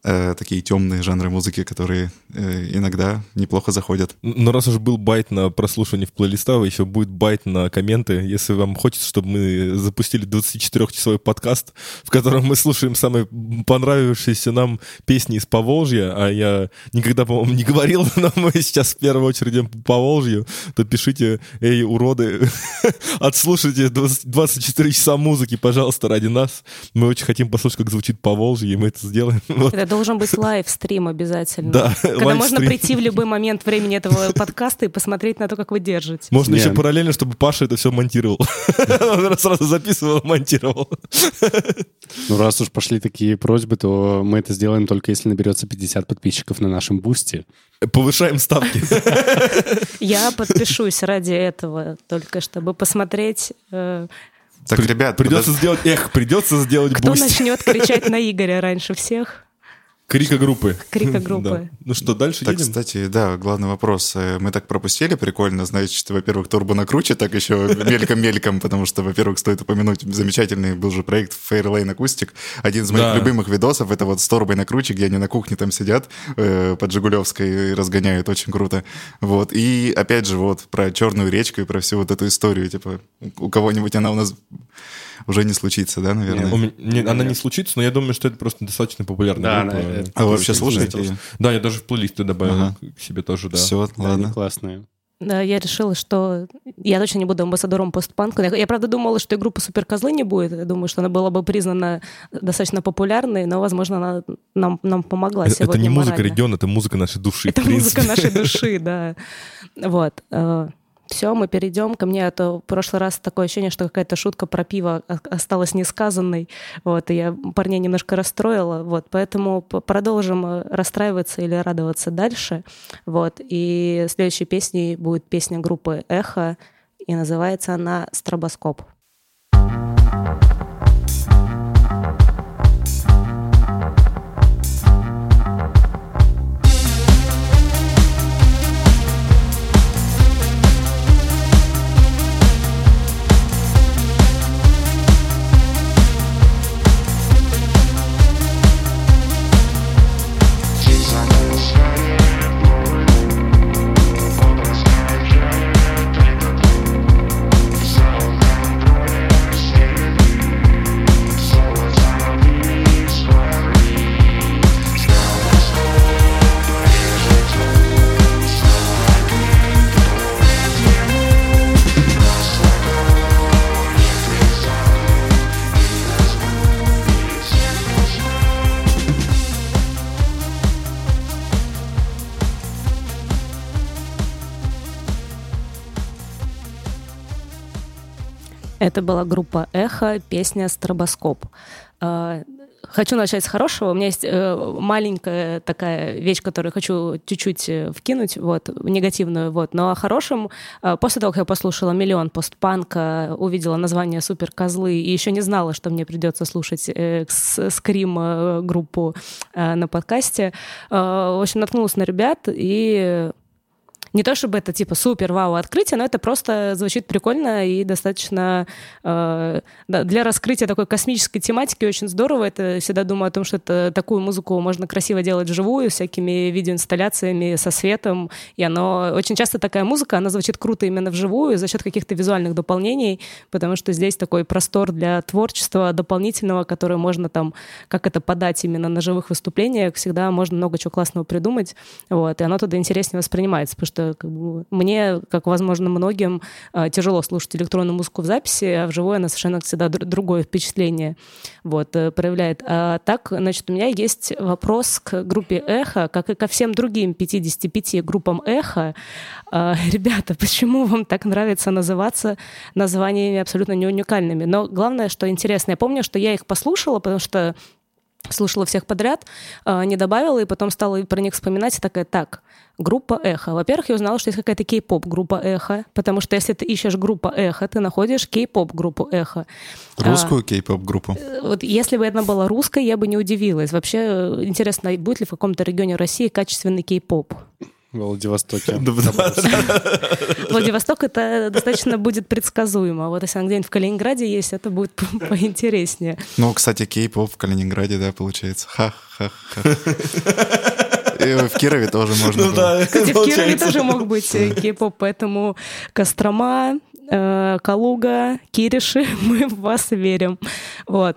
э, такие темные жанры музыки, которые э, иногда неплохо заходят. Но раз уж был bait на прослушивание в плейлистах, еще будет bait на комменты. Если вам хочется, чтобы мы запустили 24-часовой подкаст, в котором мы слушаем самые понравившиеся нам песни из Поволжья, а я никогда, по-моему, не говорил, но мы сейчас в первую очередь идем по Поволжью, то пишите, эй, уроды, отслушайте 20 24 часа музыки, пожалуйста, ради нас. Мы очень хотим послушать, как звучит Поволжье, и мы это сделаем. Это должен быть livestream обязательно. Да, Когда можно прийти в любой момент времени этого подкаста и посмотреть на то, как вы держите. Можно еще параллельно, чтобы Паша это все монтировал. Он сразу записывал, монтировал. Ну, раз уж пошли такие просьбы, то мы это сделаем только если наберется 50 подписчиков на нашем Boosty. Повышаем ставки. Я подпишусь ради этого, только чтобы посмотреть, э, Так, ребят, Придется подож- сделать, эх, придется сделать кто Boosty. начнет кричать на Игоря раньше всех. Крика группы. Крика группы. Да. Ну что, дальше Так, едем? кстати, да, главный вопрос. Э, Мы так пропустили, прикольно, значит, во-первых, турбо на круче, так еще мельком-мельком, потому что, во-первых, стоит упомянуть, замечательный был же проект Fairlane Acoustic. Один из моих Да. любимых видосов, это вот с турбой на круче, где они на кухне там сидят э, под Жигулевской и разгоняют, очень круто. Вот, и опять же, вот про Черную речку и про всю вот эту историю, типа, у кого-нибудь она у нас уже не случится, да, наверное? У меня- не- она не случится, но я думаю, что это просто достаточно популярная Да, группа. она- это- А вы вообще слушаете? её? Да, я даже в плейлисты добавил Ага. к себе тоже, да. Все, Да, ладно. классные. Да, я решила, что я точно не буду амбассадором постпанка. Я, я, правда, думала, что и группа Суперкозлы не будет. Я думаю, что она была бы признана достаточно популярной, но, возможно, она нам, нам помогла Это, это сегодня не музыка морально. региона, это музыка нашей души. Это музыка нашей души, да. Вот. Все, мы перейдем ко мне. А то в прошлый раз такое ощущение, что какая-то шутка про пиво осталась несказанной. Вот, и я парней немножко расстроила. Вот, поэтому продолжим э, расстраиваться или радоваться дальше. Вот, и следующей песней будет песня группы «Эхо». и называется она «Стробоскоп». Это была группа «Эхо», песня «Стробоскоп». А, хочу начать с хорошего. У меня есть э, маленькая такая вещь, которую хочу чуть-чуть э, вкинуть, вот, негативную, вот. Но о хорошем, э, после того, как я послушала «Миллион постпанка», увидела название «Супер козлы» и еще не знала, что мне придется слушать скрим группу э, на подкасте, в общем, наткнулась на ребят и не то чтобы это типа супер вау открытие, но это просто звучит прикольно и достаточно э, для раскрытия такой космической тематики очень здорово. Это всегда думаю о том, что это такую музыку можно красиво делать вживую, всякими видеоинсталляциями со светом. И оно очень часто такая музыка, она звучит круто именно вживую за счет каких-то визуальных дополнений, потому что здесь такой простор для творчества дополнительного, которое можно там, как это подать именно на живых выступлениях, всегда можно много чего классного придумать. Вот, и оно туда интереснее воспринимается, потому что как бы, мне, как, возможно, многим, а, тяжело слушать электронную музыку в записи, а вживую она совершенно всегда другое впечатление вот, э, проявляет. А так, значит, у меня есть вопрос к группе «Эхо», как и ко всем другим 55 группам «Эхо». Ребята, почему вам так нравится называться названиями абсолютно не уникальными? Но главное, что интересно, я помню, что я их послушала, потому что слушала всех подряд, не добавила, и потом стала про них вспоминать, и такая, так, группа «Эхо». Во-первых, я узнала, что есть какая-то кей-поп группа «Эхо», потому что если ты ищешь группа «Эхо», ты находишь кей-поп группу «Эхо». Русскую а, кей-поп группу. Э, вот если бы это была русская, я бы не удивилась. Вообще, э, интересно, будет ли в каком-то регионе России качественный кей-поп? В Владивостоке. Владивосток это достаточно будет предсказуемо. Вот если он где-нибудь в Калининграде есть, это будет поинтереснее. Ну, кстати, кей-поп в Калининграде, да, получается. Ха-ха-ха. И в Кирове тоже можно ну. Да, Кстати, в Кирове тоже мог быть кей-поп, поэтому Кострома, э, Калуга, Кириши, мы в вас верим. Вот.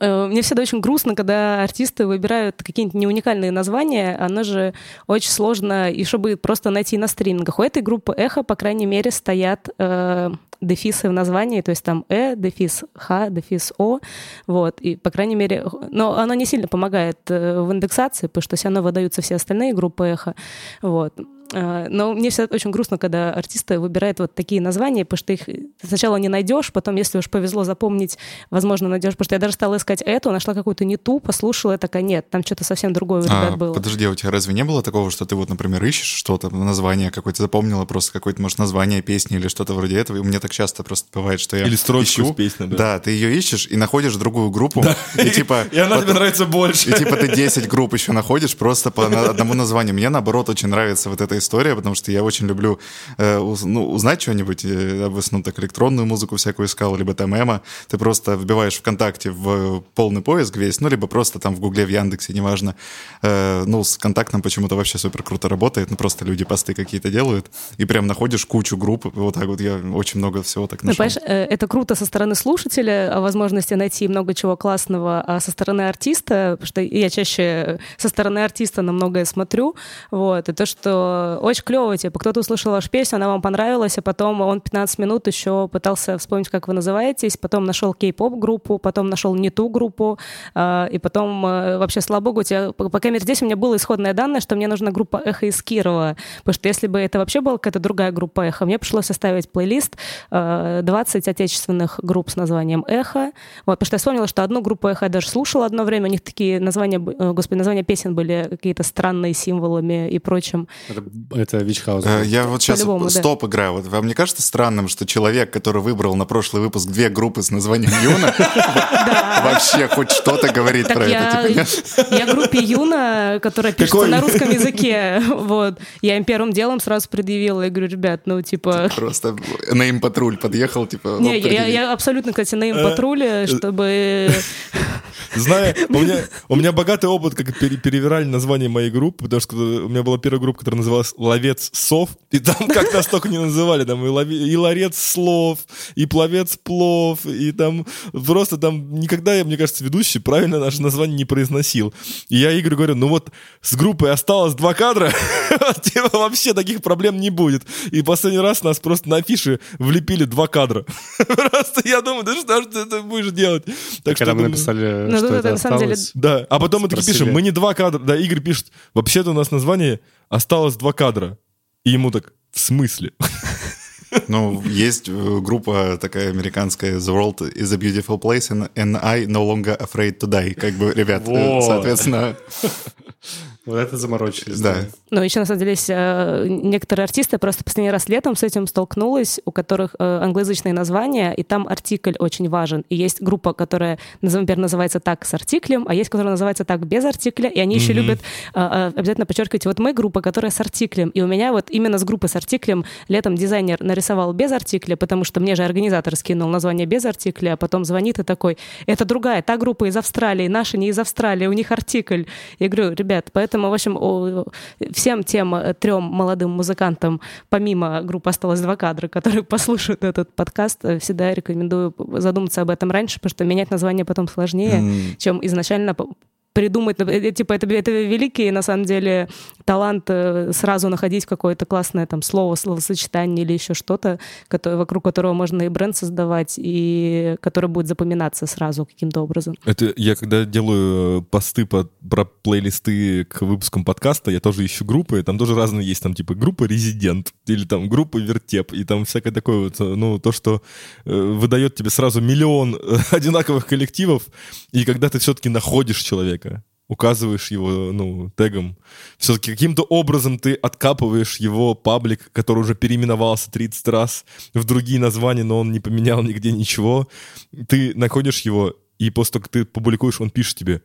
Э, мне всегда очень грустно, когда артисты выбирают какие-нибудь неуникальные названия. Оно же очень сложно, и чтобы просто найти на стримингах. У этой группы «Эхо», по крайней мере, стоят э, дефисы в названии, то есть там «э», дефис «х», дефис «о», вот, и, по крайней мере, но оно не сильно помогает э, в индексации, потому что все равно выдаются все остальные группы «Эхо», вот. А, но мне всегда очень грустно, когда артисты выбирают вот такие названия, потому что их сначала не найдешь, потом, если уж повезло запомнить, возможно, найдешь. Потому что я даже стала искать эту, нашла какую-то не ту, послушала, такая, нет, там что-то совсем другое у ребят а, было. Подожди, а у тебя разве не было такого, что ты вот, например, ищешь что-то, название какое-то запомнила, просто какое-то, может, название песни или что-то вроде этого, и у меня так часто просто бывает, что я Или строчку ищу, песни, да. Да, ты ее ищешь и находишь другую группу, и типа... И она тебе нравится больше. И типа ты 10 групп еще находишь просто по одному названию. Мне, наоборот, очень нравится вот эта история, потому что я очень люблю э, ну, узнать что-нибудь, э, в основном так электронную музыку всякую искал, либо там эмо, ты просто вбиваешь ВКонтакте в полный поиск весь, ну, либо просто там в Гугле, в Яндексе, неважно. Э, ну, с контактом почему-то вообще супер круто работает, ну, просто люди посты какие-то делают, и прям находишь кучу групп, вот так вот я очень много всего так нашел. Ну, понимаешь, э, это круто со стороны слушателя, о возможности найти много чего классного, а со стороны артиста, потому что я чаще со стороны артиста на многое смотрю, вот, и то, что очень клево, типа, кто-то услышал вашу песню, она вам понравилась, а потом он 15 минут еще пытался вспомнить, как вы называетесь, потом нашел кей-поп группу, потом нашел не ту группу, э, и потом э, вообще, слава богу, у тебя, по крайней мере, здесь у меня было исходное данное, что мне нужна группа «Эхо» из Кирова, потому что если бы это вообще была какая-то другая группа «Эхо», мне пришлось составить плейлист э, 20 отечественных групп с названием «Эхо», вот, потому что я вспомнила, что одну группу «Эхо» я даже слушала одно время, у них такие названия, э, господи, названия песен были какие-то странные символами и прочим. Это это Вичхаус. Э, Я вот сейчас По-любому, да. стоп играю. Вот вам не кажется странным, что человек, который выбрал на прошлый выпуск две группы с названием Юна, вообще хоть что-то говорит Так про я, это? типа, я группе Юна, которая пишется на русском языке, вот, я им первым делом сразу предъявила, я говорю, ребят, ну, типа... Просто на им патруль подъехал, типа... Не, я, абсолютно, кстати, на им патруле, чтобы... Знаю, у меня, у меня богатый опыт, как пере- перевирали название моей группы, потому что у меня была первая группа, которая называлась «Ловец сов», и там как нас только не называли, там и, лови- и ларец слов, и пловец плов, и там просто там никогда, я, мне кажется, ведущий правильно наше название не произносил. И я Игорю говорю, ну вот с группой осталось два кадра, типа вообще таких проблем не будет. И последний раз нас просто на афише влепили два кадра. Просто я думаю, да что ж ты это будешь делать? Так Когда мы написали, Ну, что да, это осталось. да, а потом мы такие пишем, мы не два кадра. Да, Игорь пишет, вообще-то у нас название осталось два кадра. И ему так, в смысле? Ну, есть э, группа такая американская «The world is a beautiful place and, and I no longer afraid to die». Как бы, ребят, э, Вот. соответственно, Вот это заморочились. да. Ну, еще, на самом деле, есть э, некоторые артисты, просто последний раз летом с этим столкнулась, у которых э, англоязычные названия, и там артикль очень важен. И есть группа, которая, например, называется так с артиклем, а есть, которая называется так без артикля, и они еще любят э, э, обязательно подчеркивать, вот мы группа, которая с артиклем. И у меня вот именно с группой с артиклем летом дизайнер нарисовал без артикля, потому что мне же организатор скинул название без артикля, а потом звонит и такой, это другая, та группа из Австралии, наша не из Австралии, у них артикль. Я говорю, ребят, поэтому, в общем, всем тем э, трем молодым музыкантам, помимо группы «Осталось два кадра», которые послушают этот подкаст, э, всегда рекомендую задуматься об этом раньше, потому что менять название потом сложнее, М. чем изначально придумать, ну, э, типа, это, это великий, на самом деле, талант э, сразу находить какое-то классное там слово, словосочетание или еще что-то, которое, вокруг которого можно и бренд создавать, и которое будет запоминаться сразу каким-то образом. Это я когда делаю э, посты по- про плейлисты к выпускам подкаста, я тоже ищу группы, там тоже разные есть, там типа группа «Резидент» или там группа «Вертеп», и там всякое такое вот, э, ну, то, что э, выдает тебе сразу миллион э, одинаковых коллективов, и когда ты все-таки находишь человека, указываешь его, ну, тегом, все-таки каким-то образом ты откапываешь его паблик, который уже переименовался 30 раз в другие названия, но он не поменял нигде ничего. Ты находишь его, и после того, как ты публикуешь, он пишет тебе,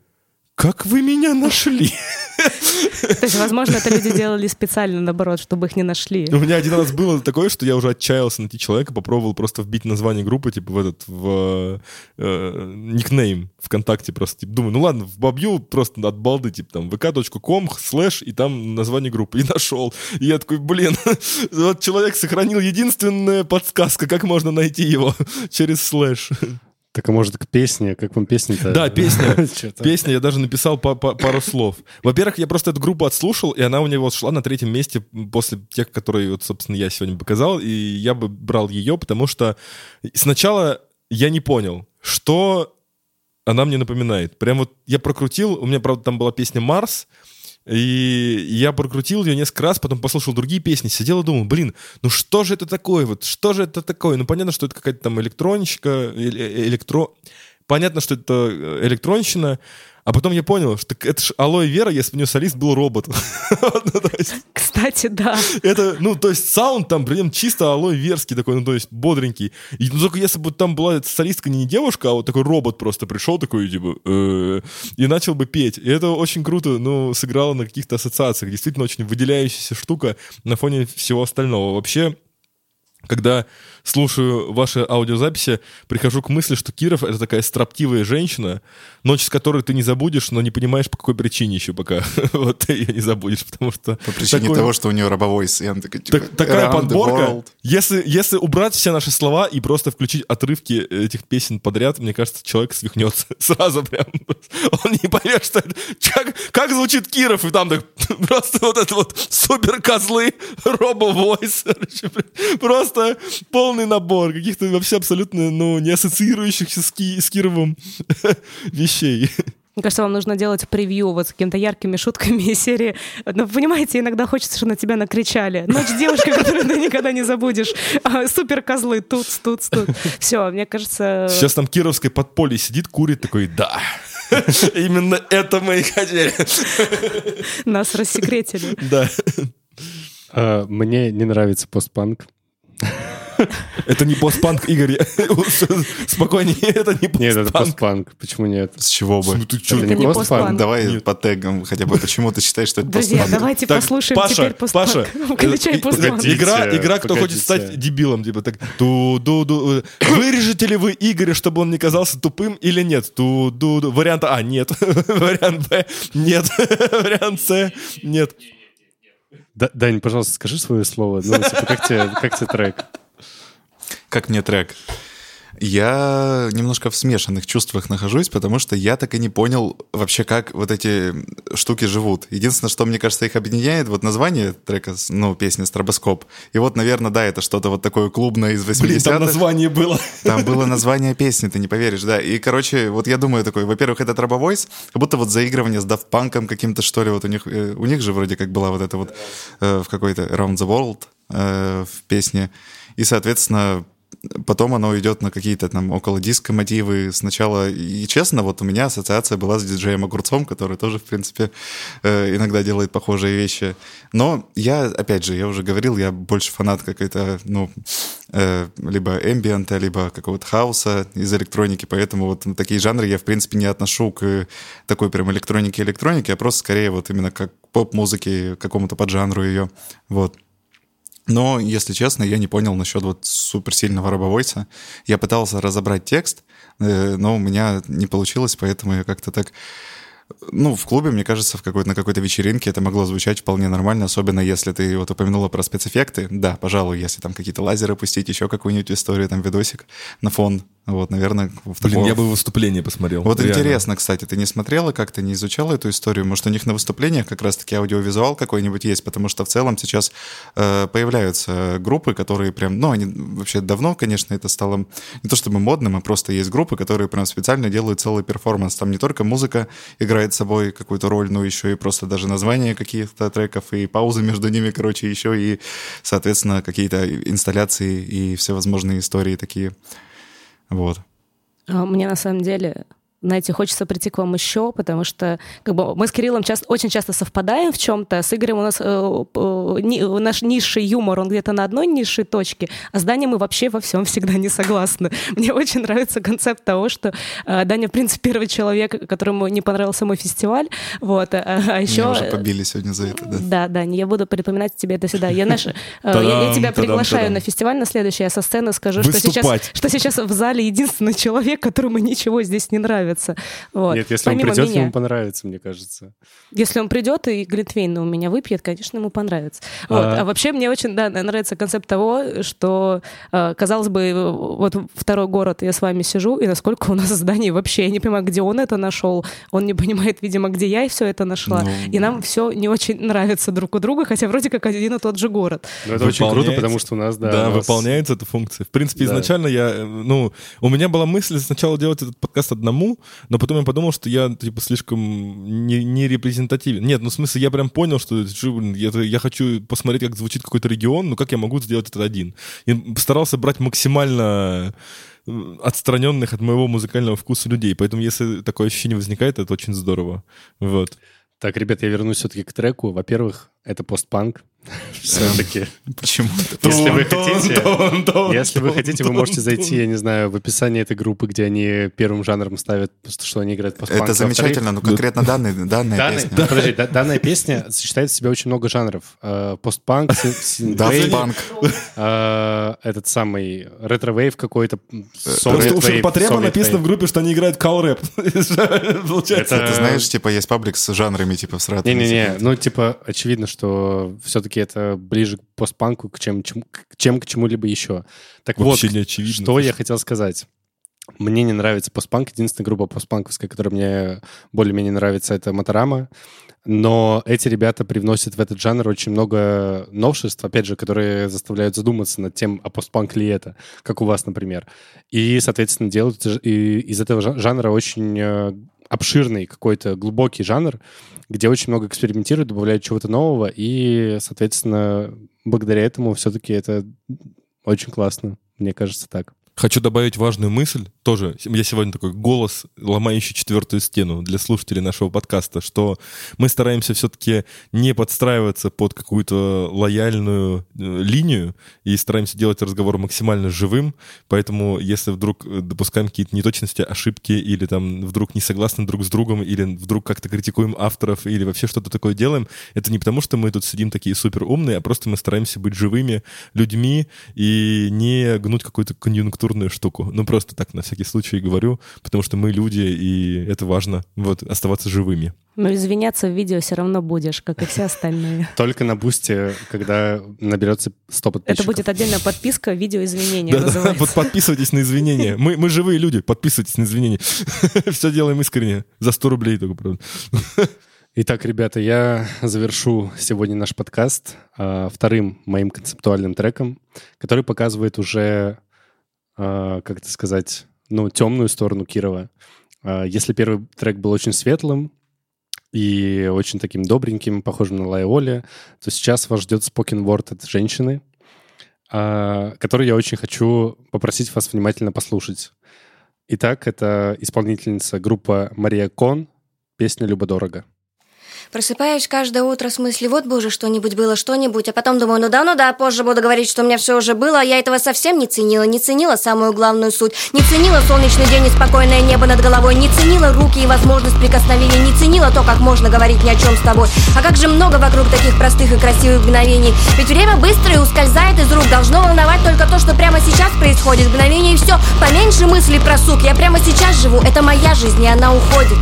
как вы меня нашли? То есть, возможно, это люди делали специально, наоборот, чтобы их не нашли. У меня один раз было такое, что я уже отчаялся найти человека, попробовал просто вбить название группы, типа в этот, в э, никнейм ВКонтакте просто. Типа, думаю, ну ладно, вбью просто от балды, типа там vk.com, слэш, и там название группы. И нашел. И я такой, блин, вот человек сохранил единственная подсказка, как можно найти его через слэш. Так а может к песне? Как вам песня-то? Да, песня. Песня, я даже написал па- па- пару слов. Во-первых, я просто эту группу отслушал, и она у него шла на третьем месте после тех, которые, вот, собственно, я сегодня показал, и я бы брал ее, потому что сначала я не понял, что она мне напоминает. Прям вот я прокрутил, у меня, правда, там была песня «Марс», и я прокрутил ее несколько раз, потом послушал другие песни, сидел и думал, блин, ну что же это такое, вот что же это такое? Ну понятно, что это какая-то там электронщика, э- э- электро... Понятно, что это э, электронщина, а потом я понял, что это же алоэ вера, если бы у нее солист был робот. Ну, Кстати, да. это, ну, то есть саунд там прям чисто алоэ верский такой, ну, то есть бодренький. И ну, только если бы там была солистка не девушка, а вот такой робот просто пришел такой, типа, «Э», и начал бы петь. И это очень круто, ну, сыграло на каких-то ассоциациях. Действительно очень выделяющаяся штука на фоне всего остального. Вообще, когда слушаю ваши аудиозаписи, прихожу к мысли, что Киров — это такая строптивая женщина, ночь с которой ты не забудешь, но не понимаешь, по какой причине еще пока вот ты ее не забудешь, потому что... По причине такой- того, что у нее робовойс. И она такая, типа, так- такая «Around the подборка. world». Если, если убрать все наши слова и просто включить отрывки этих песен подряд, мне кажется, человек свихнется сразу прям. Он не поймет, что это... Как, как звучит Киров, и там так просто вот это вот супер козлы, робо-войс. Просто полный набор каких-то вообще абсолютно, ну, не ассоциирующихся с, Ки- с Кировым вещей. Мне кажется, вам нужно делать превью вот с какими-то яркими шутками из серии. Ну, понимаете, иногда хочется, чтобы на тебя накричали. Ночь девушка, которую ты никогда не забудешь. А, Супер козлы, тут, тут, тут. Все, мне кажется... Сейчас там кировское подполье сидит, курит такой, да, именно это мы и хотели. Нас рассекретили. Да. Э, Мне не нравится постпанк. Это не постпанк, Игорь. Спокойнее, это не Нет, это постпанк. постпанк. Почему нет? С чего бы? Ну? Это не постпанк. постпанк. Давай по тегам хотя бы, почему ты считаешь, что это Друзья, постпанк? давайте Так, послушаем Паша, теперь постпанк. Паша, э, постпанк. Игра, игра, кто хочет стать дебилом, типа так. Ту ду ду. Вырежете ли вы Игоря, чтобы он не казался тупым или нет? Ту ду ду. Вариант А нет. Вариант Б нет. Вариант С нет. Да- Дань, пожалуйста, скажи свое слово. Ну, типа, как тебе, как тебе трек? Как мне трек? Я немножко в смешанных чувствах нахожусь, потому что я так и не понял вообще, как вот эти штуки живут. Единственное, что, мне кажется, их объединяет, вот название трека, ну, песни «Стробоскоп». И вот, наверное, да, это что-то вот такое клубное из 80-х. Блин, там название было. Там было название песни, ты не поверишь, да. И, короче, вот я думаю такой, во-первых, это Тробовойс, как будто вот заигрывание с Daft каким-то, что ли, вот у них, э, у них же вроде как была вот это вот э, в какой-то Around the World э, в песне. И, соответственно, потом оно идет на какие-то там около диско мотивы сначала. И, честно, вот у меня ассоциация была с диджеем Огурцом, который тоже, в принципе, э, иногда делает похожие вещи. Но я, опять же, я уже говорил, я больше фанат какой-то, ну, э, либо эмбиента, либо какого-то хаоса из электроники, поэтому вот такие жанры я, в принципе, не отношу к такой прям электронике-электронике, а просто скорее вот именно как поп-музыки, к какому-то поджанру ее, вот. Но, если честно, я не понял насчет вот суперсильного робовойса. Я пытался разобрать текст, э, но у меня не получилось, поэтому я как-то так... Ну, в клубе, мне кажется, в какой-то, на какой-то вечеринке это могло звучать вполне нормально, особенно если ты вот упомянула про спецэффекты. Да, пожалуй, если там какие-то лазеры пустить, еще какую-нибудь историю, там видосик на фон. Вот, наверное, в Блин, такого- я бы выступление посмотрел. вот Реально. интересно, кстати, ты не смотрела как-то, не изучала эту историю? Может, у них на выступлениях как раз-таки аудиовизуал какой-нибудь есть? Потому что в целом сейчас э, появляются группы, которые прям... Ну, они вообще давно, конечно, это стало не то чтобы модным, а просто есть группы, которые прям специально делают целый перформанс. Там не только музыка играет с собой какую-то роль, но еще и просто даже названия каких-то треков и паузы между ними, короче, еще и, соответственно, какие-то инсталляции и всевозможные истории такие. Вот. А, Мне на самом деле, знаете, хочется прийти к вам еще, потому что как бы, мы с Кириллом часто, очень часто совпадаем в чем-то. С Игорем у нас э, э, ни- наш низший юмор, он где-то на одной низшей точке, а с Даней мы вообще во всем всегда не согласны. Мне очень нравится концепт того, что э, Даня, в принципе, первый человек, которому не понравился мой фестиваль. Вот, а, а еще... Меня уже побили сегодня за это, да. Да, да, не я буду припоминать тебе это всегда. Я, знаешь, э, я, тебя приглашаю на фестиваль на следующий, я со сцены скажу, что сейчас, что сейчас в зале единственный человек, которому ничего здесь не нравится. Вот. Нет, если он Помимо придет, меня. ему понравится, мне кажется. Если он придет и Глинтвейна у меня выпьет, конечно, ему понравится. Вот. А- А... вообще мне очень да, нравится концепт того, что, э, казалось бы, вот второй город, я с вами сижу, и насколько у нас зданий вообще, я не понимаю, где он это нашел, он не понимает, видимо, где я все это нашла, Ну, и нам все не очень нравится друг у друга, хотя вроде как один и тот же город. Но это очень круто, потому что у нас, да... Да, нас- выполняется эта функция. В принципе, Да. изначально я, э, ну, у меня была мысль сначала делать этот подкаст одному, но потом я подумал, что я, типа, слишком не, не репрезентативен. Нет, ну, в смысле, я прям понял, что что, блин, я, я хочу посмотреть, как звучит какой-то регион, но как я могу сделать это один? И постарался брать максимально э, отстраненных от моего музыкального вкуса людей. Поэтому, если такое ощущение возникает, это очень здорово. Вот. Так, ребят, я вернусь все-таки к треку. Во-первых, это постпанк. Все-таки. Почему? Если вы хотите, если вы хотите, вы можете зайти, я не знаю, в описание этой группы, где они первым жанром ставят, что они играют постпанк. Это замечательно, но конкретно данные, данная Данная, песня. подожди, да- данная песня сочетает в себе очень много жанров. Э, Постпанк, син- синтвейв, Daft Punk. э, этот самый ретро-вейв какой-то, Просто Soviet у Ширпотреба написано в группе, что они играют кал рэп. Получается. Это- Ты знаешь, типа, есть паблик с жанрами, типа, в сратами. Не-не-не, типа. ну, типа, очевидно, что все-таки это ближе к постпанку, к чем, чем, к- чем к чему-либо еще. Так Вообще вот, не очевидно. что я хотел сказать. Мне не нравится постпанк. Единственная группа постпанковская, которая мне более-менее нравится, это Моторама. Но эти ребята привносят в этот жанр очень много новшеств, опять же, которые заставляют задуматься над тем, а постпанк ли это, как у вас, например. И, соответственно, делают из- этого жа- жанра очень э, обширный какой-то глубокий жанр, где очень много экспериментируют, добавляют чего-то нового, и, соответственно, благодаря этому все-таки это очень классно, мне кажется так. Хочу добавить важную мысль, тоже, я сегодня такой голос, ломающий четвертую стену для слушателей нашего подкаста, что мы стараемся все-таки не подстраиваться под какую-то лояльную э, линию и стараемся делать разговор максимально живым, поэтому если вдруг э, допускаем какие-то неточности, ошибки или там вдруг не согласны друг с другом или вдруг как-то критикуем авторов или вообще что-то такое делаем, это не потому, что мы тут сидим такие супер умные, а просто мы стараемся быть живыми людьми и не гнуть какую-то конъюнктурную штуку. Ну, просто так на всякий случай говорю, потому что мы люди, и это важно, вот, оставаться живыми. Но извиняться в видео все равно будешь, как и все остальные. Только на бусте, когда наберется 100 подписчиков. Это будет отдельная подписка «Видео извинения» Да-да, называется. вот подписывайтесь на извинения. Мы, мы живые люди, подписывайтесь на извинения. Все делаем искренне. За 100 рублей только, правда. Итак, ребята, я завершу сегодня наш подкаст а, вторым моим концептуальным треком, который показывает уже, как это сказать, ну, темную сторону Кирова. А, если первый трек был очень светлым и очень таким добреньким, похожим на Лайоли, то сейчас вас ждет spoken word от женщины, а, который я очень хочу попросить вас внимательно послушать. Итак, это исполнительница группа Мария Кон, песня «Любо-дорого». Просыпаюсь каждое утро с мыслью, вот бы уже что-нибудь было, что-нибудь, а потом думаю, ну да, ну да, позже буду говорить, что у меня все уже было, а я этого совсем не ценила, не ценила самую главную суть, не ценила солнечный день и спокойное небо над головой, не ценила руки и возможность прикосновения, не ценила то, как можно говорить ни о чем с тобой. А как же много вокруг таких простых и красивых мгновений, ведь время быстро и ускользает из рук, должно волновать только то, что прямо сейчас происходит, мгновение и все, поменьше мыслей про сук, я прямо сейчас живу, это моя жизнь, и она уходит.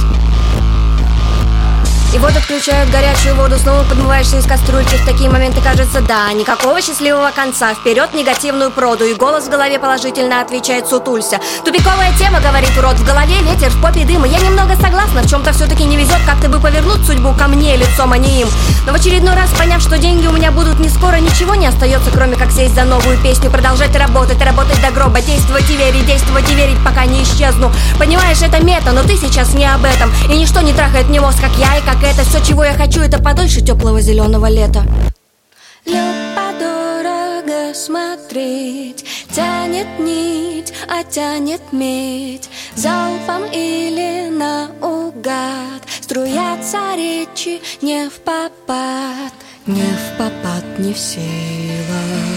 И вот отключают горячую воду, снова подмываешься из кастрюльки. В такие моменты кажется, да, никакого счастливого конца. Вперед негативную проду. И голос в голове положительно отвечает сутулься. Тупиковая тема, говорит урод. В голове ветер, в попе дыма Я немного согласна, в чем-то все-таки не везет Как-то бы повернуть судьбу ко мне лицом, а не им? Но в очередной раз поняв, что деньги у меня будут не скоро Ничего не остается, кроме как сесть за новую песню. Продолжать работать, работать до гроба. Действовать и верить, действовать и верить, пока не исчезну. Понимаешь, это мета, но ты сейчас не об этом. И ничто не трахает мне мозг, как я и как это Все, чего я хочу, это подольше теплого зеленого лета. Любо-дорого смотреть Тянет нить, а тянет медь. Залпом или наугад Струятся речи не в попад. Не в попад, не в силах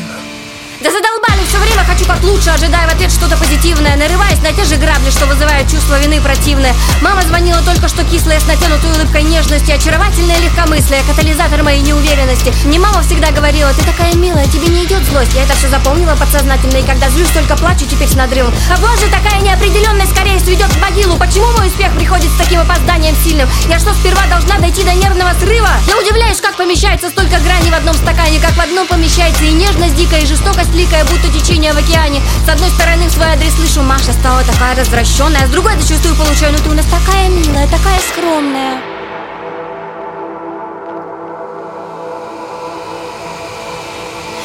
да задолбали все время, хочу как лучше, ожидая в ответ что-то позитивное. Нарываясь на те же грабли, что вызывают чувство вины противное. Мама звонила только что кислая, с натянутой улыбкой нежности Очаровательное легкомыслие, катализатор моей неуверенности. Не мама всегда говорила, ты такая милая, тебе не идет злость Я это все запомнила подсознательно, и когда злюсь, только плачу теперь с надрывом. А боже, такая неопределенность скорее сведет в могилу. Почему мой успех приходит с таким опозданием сильным? Я что, сперва должна дойти до нервного срыва? Я удивляюсь, как помещается столько граней в одном стакане Как в одном помещается и нежность дикая, и жестокость ликая, будто течение в океане. С одной стороны в свой адрес слышу, Маша стала такая развращенная С другой это чувствую, получаю, ну ты у нас такая милая, такая скромная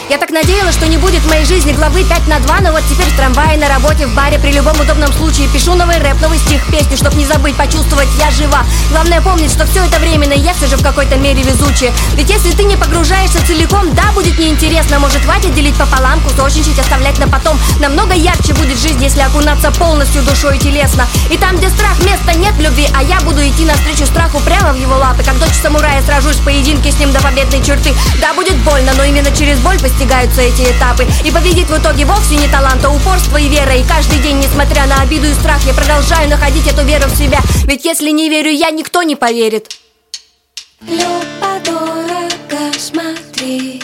Я так надеялась, что не будет в моей жизни главы 5 на 2 Но вот теперь в трамвае, на работе, в баре При любом удобном случае пишу новый рэп, новый стих, песню Чтоб не забыть, почувствовать, я жива. Главное помнить, что все это временно и Я все же в какой-то мере везучая. Ведь если ты не погружаешься целиком Да, будет неинтересно, может хватит делить пополам Кусочничать, оставлять на потом. Намного ярче будет жизнь, если окунаться полностью душой и телесно. И там, где страх, места нет любви А я буду идти навстречу страху прямо в его лапы. Как дочь самурая сражусь в поединке с ним до победной черты. Да, будет больно, но именно через боль достигаются эти этапы. И победит в итоге вовсе не талант, а упорство и вера. И каждый день, несмотря на обиду и страх Я продолжаю находить эту веру в себя. Ведь если не верю я, никто не поверит. Любо-дорого смотреть.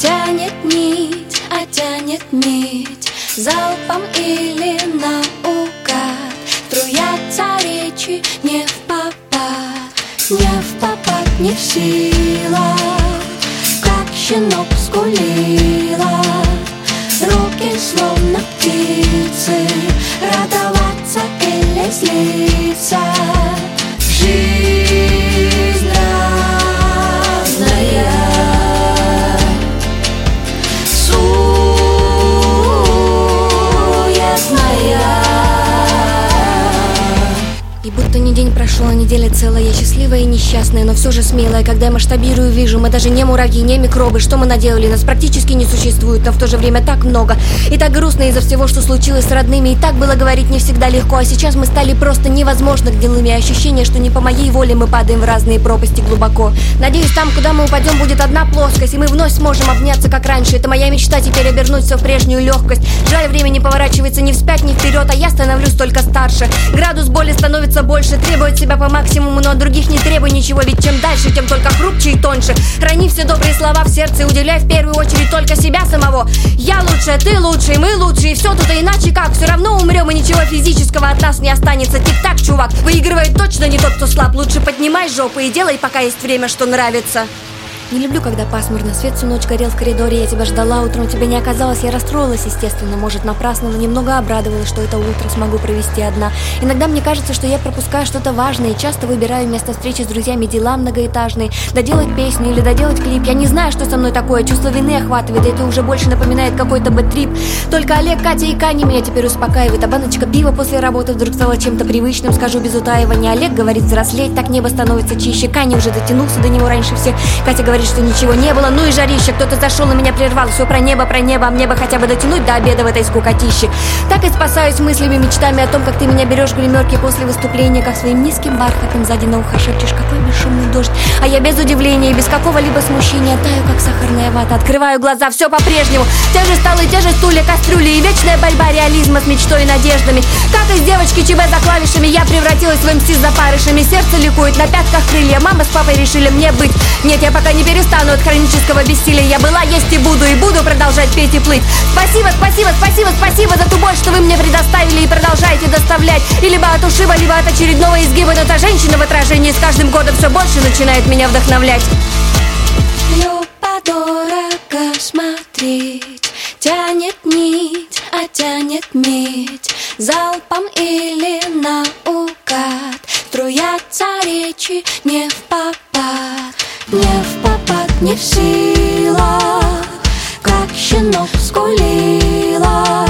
Тянет нить, а тянет медь. Залпом или наугад. Струятся речи не в попад. Не в попад, не в силах Щенок скулила Руки словно птицы Радоваться или злиться Жизнь будто не день прошел прошла неделя целая, я счастливая и несчастная, но все же смелая, когда я масштабирую, вижу, мы даже не муравьи, не микробы, что мы наделали, нас практически не существует, но в то же время так много, и так грустно из-за всего, что случилось с родными, и так было говорить не всегда легко, а сейчас мы стали просто невозможно гнилыми, ощущение, что не по моей воле мы падаем в разные пропасти глубоко. Надеюсь, там, куда мы упадем, будет одна плоскость, и мы вновь сможем обняться, как раньше, это моя мечта теперь обернуть все в прежнюю легкость, жаль, время не поворачивается ни вспять, ни вперед, а я становлюсь только старше, градус боли становится больше, требует себя по максимуму, но от других не требуй ничего, ведь чем дальше, тем только хрупче и тоньше. Храни все добрые слова в сердце и уделяй в первую очередь только себя самого. Я лучше, ты лучше, мы лучше, и все тут а иначе как. Все равно умрем, и ничего физического от нас не останется. Тик-так, чувак, выигрывает точно не тот, кто слаб. Лучше поднимай жопу и делай, пока есть время, что нравится. Не люблю, когда пасмурно, свет всю ночь горел в коридоре, я тебя ждала, утром тебя не оказалось, я расстроилась, естественно, может, напрасно, но немного обрадовалась, что это утро смогу провести одна. Иногда мне кажется, что я пропускаю что-то важное, и часто выбираю вместо встречи с друзьями дела многоэтажные, доделать песню или доделать клип. Я не знаю, что со мной такое, чувство вины охватывает, и это уже больше напоминает какой-то бэт-трип. Только Олег, Катя и Кани меня теперь успокаивают, а баночка пива после работы вдруг стала чем-то привычным, скажу без утаивания. Олег говорит взрослеть, так небо становится чище, Кани уже дотянулся до него раньше всех, Катя говорит, что ничего не было, ну и жарище Кто-то зашел и меня прервал, все про небо, про небо А мне бы хотя бы дотянуть до обеда в этой скукотище. Так и спасаюсь мыслями, мечтами о том, как ты меня берешь в гримерке после выступления Как своим низким бархатом сзади на ухо шепчешь, какой бесшумный дождь А я без удивления и без какого-либо смущения Таю, как сахарная вата, открываю глаза, все по-прежнему. Те же столы, те же стулья, кастрюли И вечная борьба реализма с мечтой и надеждами. Как из девочки ЧБ за клавишами Я превратилась в МС за парышами Сердце ликует, на пятках крылья. Мама с папой решили мне быть. Нет, я пока не перестану от хронического бессилия. Я была, есть и буду, и буду продолжать петь и плыть. Спасибо, спасибо, спасибо, спасибо за ту боль, что вы мне предоставили и продолжаете доставлять. И либо от ушиба, либо от очередного изгиба. Но та женщина в отражении с каждым годом все больше начинает меня вдохновлять. Любо-дорого смотреть. Тянет нить, а тянет медь. Залпом или наугад. Струятся речи не в попад Не в попад, не в силах Как щенок скулила.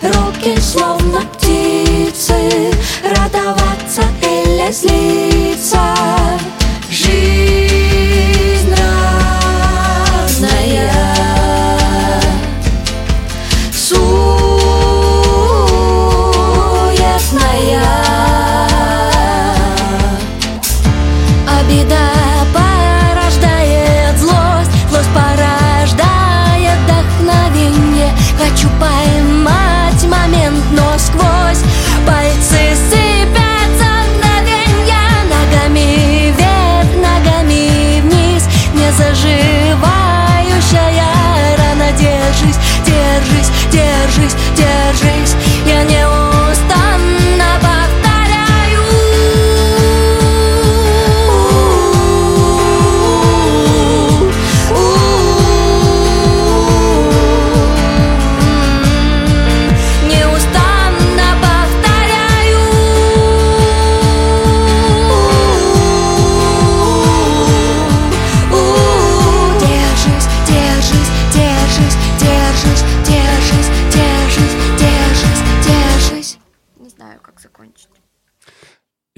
Руки словно птицы Радоваться или злиться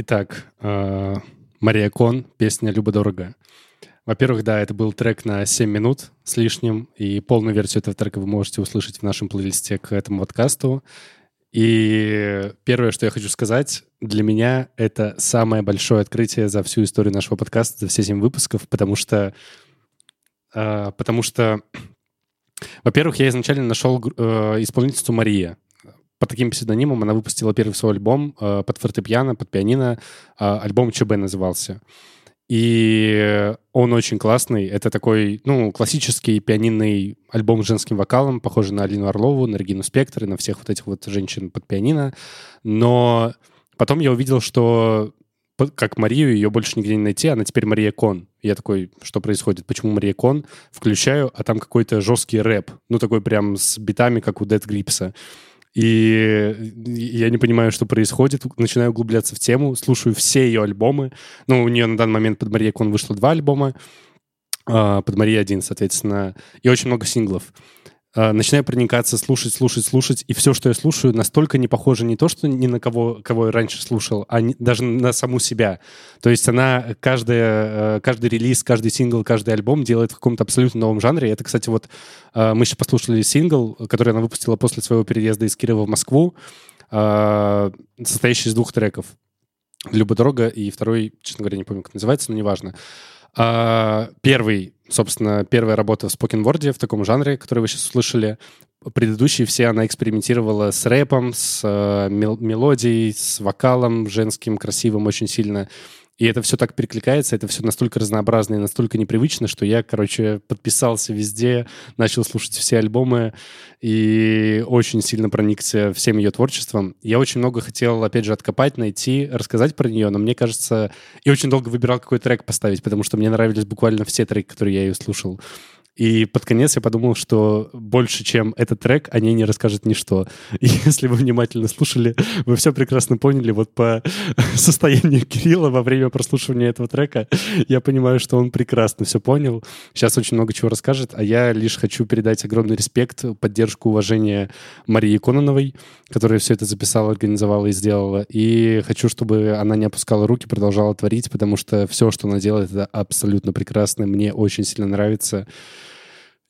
Итак, э, Мария Кон, песня «Любо-дорого». Во-первых, да, это был трек на 7 минут с лишним, и полную версию этого трека вы можете услышать в нашем плейлисте к этому подкасту. И первое, что я хочу сказать, для меня это самое большое открытие за всю историю нашего подкаста, за все 7 выпусков, потому что, э, потому что, во-первых, я изначально нашел э, исполнительницу Мария. По таким псевдонимам она выпустила первый свой альбом э, под фортепиано, под пианино. Э, альбом ЧБ назывался. И он очень классный. Это такой, ну, классический пианинный альбом с женским вокалом, похожий на Алину Орлову, на Регину Спектр и на всех вот этих вот женщин под пианино. Но потом я увидел, что как Марию, ее больше нигде не найти, она теперь Мария Кон. Я такой, что происходит? Почему Мария Кон? Включаю, а там какой-то жесткий рэп. Ну, такой прям с битами, как у Дед Грипса. И я не понимаю, что происходит. Начинаю углубляться в тему, слушаю все ее альбомы. Ну, у нее на данный момент под Мария Кон вышло два альбома, а, под Мария один, соответственно, и очень много синглов. Э, начинаю проникаться, слушать, слушать, слушать, и все, что я слушаю, настолько не похоже не то, что ни на кого, кого я раньше слушал, а не, даже на саму себя. То есть она каждая, э, каждый релиз, каждый сингл, каждый альбом делает в каком-то абсолютно новом жанре. Это, кстати, вот э, мы сейчас послушали сингл, который она выпустила после своего переезда из Кирова в Москву, состоящий из двух треков. «Люба дорога» и второй, честно говоря, не помню, как называется, но неважно. Первый, собственно, первая работа в Word в таком жанре, который вы сейчас услышали. Предыдущие все она экспериментировала с рэпом, с э, мел- мелодией, с вокалом женским, красивым очень сильно. И это все так перекликается, это все настолько разнообразно и настолько непривычно, что я, короче, подписался везде, начал слушать все альбомы и очень сильно проникся всем ее творчеством. Я очень много хотел, опять же, откопать, найти, рассказать про нее, но мне кажется... И очень долго выбирал, какой трек поставить, потому что мне нравились буквально все треки, которые я ее слушал. И под конец я подумал, что больше, чем этот трек, о ней не расскажет ничто. И если вы внимательно слушали, вы все прекрасно поняли. Вот по состоянию Кирилла во время прослушивания этого трека я понимаю, что он прекрасно все понял. Сейчас очень много чего расскажет, а я лишь хочу передать огромный респект, поддержку, уважение Марии Кононовой, которая все это записала, организовала и сделала. И хочу, чтобы она не опускала руки, продолжала творить, потому что все, что она делает, это абсолютно прекрасно. Мне очень сильно нравится.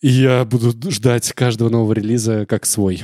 И я буду ждать каждого нового релиза как свой.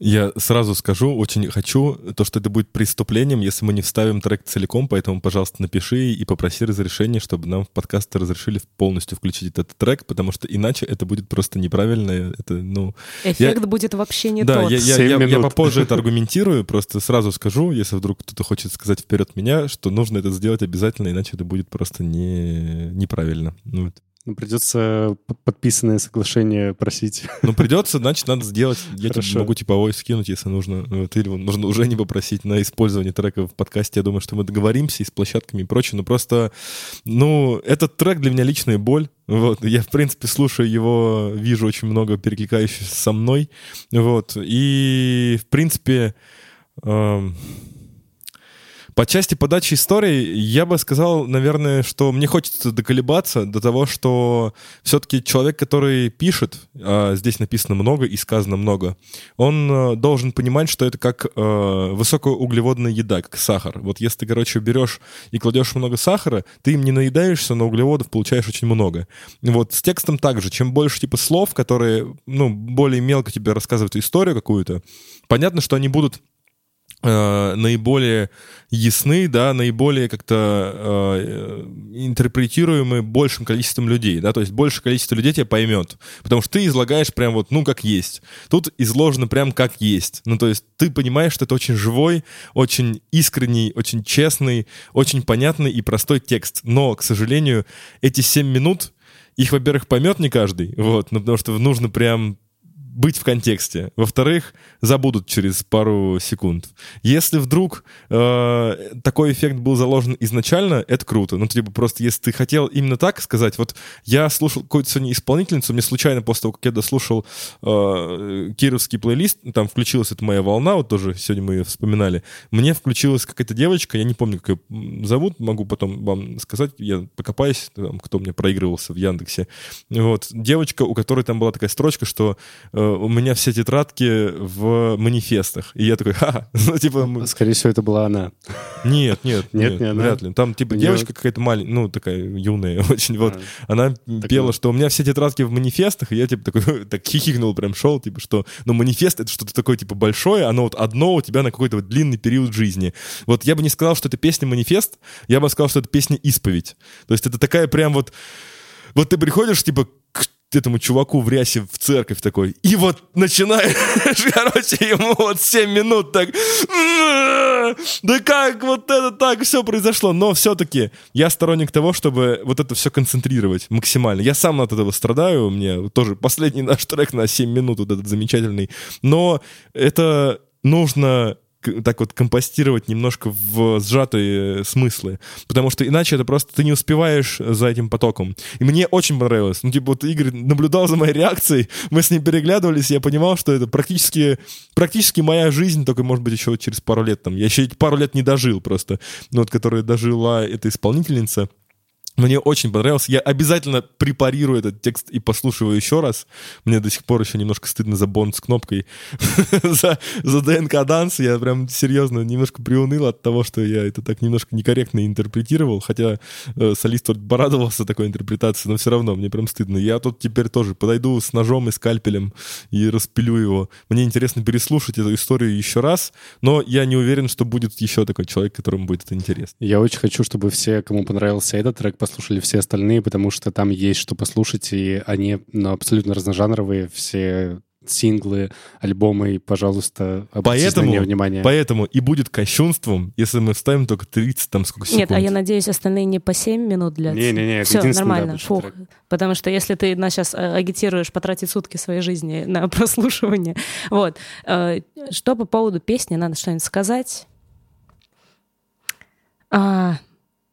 Я сразу скажу, очень хочу, то, что это будет преступлением, если мы не вставим трек целиком, поэтому, пожалуйста, напиши и попроси разрешения, чтобы нам в подкасты разрешили полностью включить этот трек, потому что иначе это будет просто неправильно. Это, ну, Эффект я... будет вообще не да, тот. Я, я, я, я попозже это аргументирую, просто сразу скажу, если вдруг кто-то хочет сказать вперед меня, что нужно это сделать обязательно, иначе это будет просто не, неправильно. Ну, ну, придется подписанное соглашение просить. Ну, придется, значит, надо сделать. Я тебе могу типовой скинуть, если нужно. Вот, или нужно уже не попросить на использование трека в подкасте. Я думаю, что мы договоримся и с площадками и прочее. Но просто, ну, этот трек для меня личная боль. Вот, я, в принципе, слушаю его, вижу очень много перекликающихся со мной. Вот, и, в принципе, эм, по части подачи истории я бы сказал, наверное, что мне хочется доколебаться до того, что все-таки человек, который пишет, а здесь написано много и сказано много, он э, должен понимать, что это как э, высокоуглеводная еда, как сахар. Вот если ты, короче, берешь и кладешь много сахара, ты им не наедаешься, но углеводов получаешь очень много. Вот с текстом также. Чем больше типа слов, которые, ну, более мелко тебе рассказывают историю какую-то, понятно, что они будут Э, наиболее ясны, да, наиболее как-то э, интерпретируемы большим количеством людей, да, то есть большее количество людей тебя поймет, потому что ты излагаешь прям вот, ну, как есть. Тут изложено прям как есть. Ну, то есть ты понимаешь, что это очень живой, очень искренний, очень честный, очень понятный и простой текст. Но, к сожалению, эти 7 минут, их, во-первых, поймет не каждый, вот, ну, потому что нужно прям быть в контексте. Во-вторых, забудут через пару секунд. Если вдруг э, такой эффект был заложен изначально, это круто. Ну, типа, просто если ты хотел именно так сказать, вот я слушал какую-то сегодня исполнительницу, мне случайно после того, как я дослушал э, кировский плейлист, там включилась эта моя волна, вот тоже сегодня мы ее вспоминали, мне включилась какая-то девочка, я не помню, как ее зовут, могу потом вам сказать, я покопаюсь, там, кто мне проигрывался в Яндексе. Вот, девочка, у которой там была такая строчка, что э, у меня все тетрадки в манифестах. И я такой, ха, ну, типа... Скорее всего, это была она. Нет, нет, нет, нет вряд ли. Там, типа, девочка какая-то маленькая, ну, такая юная очень, вот. А, она пела, что у меня все тетрадки в манифестах, и я, типа, такой, так хихикнул, прям шел, типа, что, ну, манифест — это что-то такое, типа, большое, оно вот одно у тебя на какой-то вот длинный период жизни. Вот я бы не сказал, что это песня-манифест, я бы сказал, что это песня-исповедь. То есть это такая прям вот... Вот ты приходишь, типа, к этому чуваку в рясе в церковь такой. И вот начинаешь, короче, ему вот 7 минут так... Да как вот это так все произошло? Но все-таки я сторонник того, чтобы вот это все концентрировать максимально. Я сам от этого страдаю. Меня тоже последний наш трек на 7 минут вот этот замечательный. Но это нужно так вот компостировать немножко в сжатые смыслы, потому что иначе это просто ты не успеваешь за этим потоком. И мне очень понравилось. Ну, типа, вот Игорь наблюдал за моей реакцией, мы с ним переглядывались, я понимал, что это практически, практически моя жизнь, только, может быть, еще через пару лет там. Я еще пару лет не дожил просто, ну, вот, которая дожила эта исполнительница. Мне очень понравился. Я обязательно препарирую этот текст и послушаю еще раз. Мне до сих пор еще немножко стыдно за бонд с кнопкой. за, за ДНК данс. Я прям серьезно немножко приуныл от того, что я это так немножко некорректно интерпретировал. Хотя э, солист порадовался такой интерпретации, но все равно мне прям стыдно. Я тут теперь тоже подойду с ножом и скальпелем и распилю его. Мне интересно переслушать эту историю еще раз, но я не уверен, что будет еще такой человек, которому будет это интересно. Я очень хочу, чтобы все, кому понравился этот трек, послушали все остальные, потому что там есть что послушать, и они ну, абсолютно разножанровые, все синглы, альбомы, и, пожалуйста, обратите Поэтому, внимание. поэтому и будет кощунством, если мы вставим только 30 там сколько секунд. Нет, а я надеюсь, остальные не по 7 минут длятся. Не-не-не, Все, да, нормально. обычный Фух. трек. Потому что если ты нас сейчас агитируешь потратить сутки своей жизни на прослушивание, вот. Э, Что по поводу песни, надо что-нибудь сказать? А,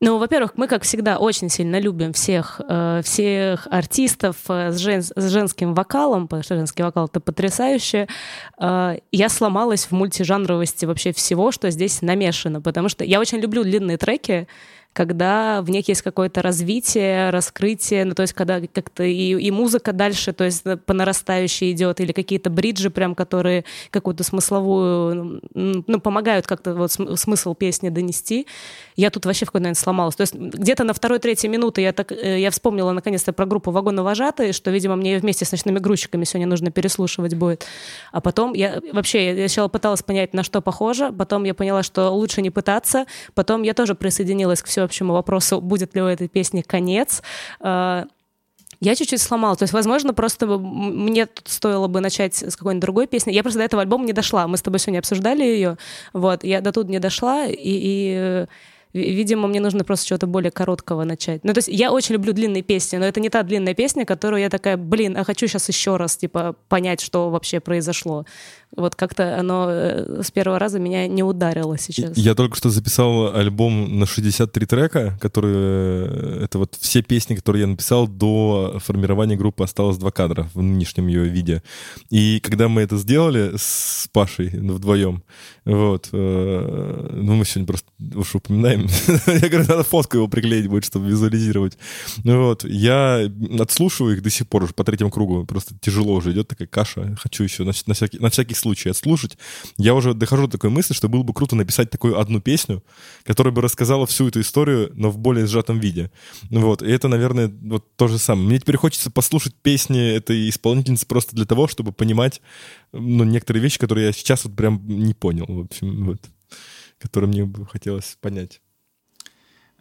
ну, во-первых, мы, как всегда, очень сильно любим всех, э, всех артистов э, с, жен- с женским вокалом, потому что женский вокал — это потрясающе. Э, я сломалась в мультижанровости вообще всего, что здесь намешано, потому что я очень люблю длинные треки, когда в них есть какое-то развитие, раскрытие, ну, то есть когда как-то и, и музыка дальше, то есть по нарастающей идет, или какие-то бриджи прям, которые какую-то смысловую, ну, помогают как-то вот см- смысл песни донести. Я тут вообще в какой-то момент сломалась. То есть где-то на второй-третьей минуты я, так, э, я вспомнила наконец-то про группу «Вагоновожатые», что, видимо, мне вместе с «Ночными грузчиками» сегодня нужно переслушивать будет. А потом я вообще, я сначала пыталась понять, на что похоже, потом я поняла, что лучше не пытаться, потом я тоже присоединилась к всеобщему вопросу, будет ли у этой песни конец. А, Я чуть-чуть сломала. То есть, возможно, просто мне тут стоило бы начать с какой-нибудь другой песни. Я просто до этого альбома не дошла. Мы с тобой сегодня обсуждали ее. Вот, я до тут не дошла, и, и, э, ви- видимо, мне нужно просто чего-то более короткого начать. Ну, то есть я очень люблю длинные песни, но это не та длинная песня, которую я такая, блин, а хочу сейчас еще раз, типа, понять, что вообще произошло. Вот как-то оно э, с первого раза меня не ударило сейчас. Я только что записал альбом на 63 трека, которые... Это вот все песни, которые я написал до формирования группы «Осталось два кадра» в нынешнем ее виде. И когда мы это сделали с Пашей вдвоем, вот, э, ну мы сегодня просто уж упоминаем, я говорю, надо фотку его приклеить будет, чтобы визуализировать. Вот, я отслушиваю их до сих пор уже по третьему кругу, просто тяжело уже идет такая каша, хочу еще на, на всякий, на всякий случай отслушать. Я уже дохожу до такой мысли, что было бы круто написать такую одну песню, которая бы рассказала всю эту историю, но в более сжатом виде. Вот, и это, наверное, вот то же самое. Мне теперь хочется послушать песни этой исполнительницы просто для того, чтобы понимать, ну, некоторые вещи, которые я сейчас вот прям не понял, в общем, вот, которые мне бы хотелось понять.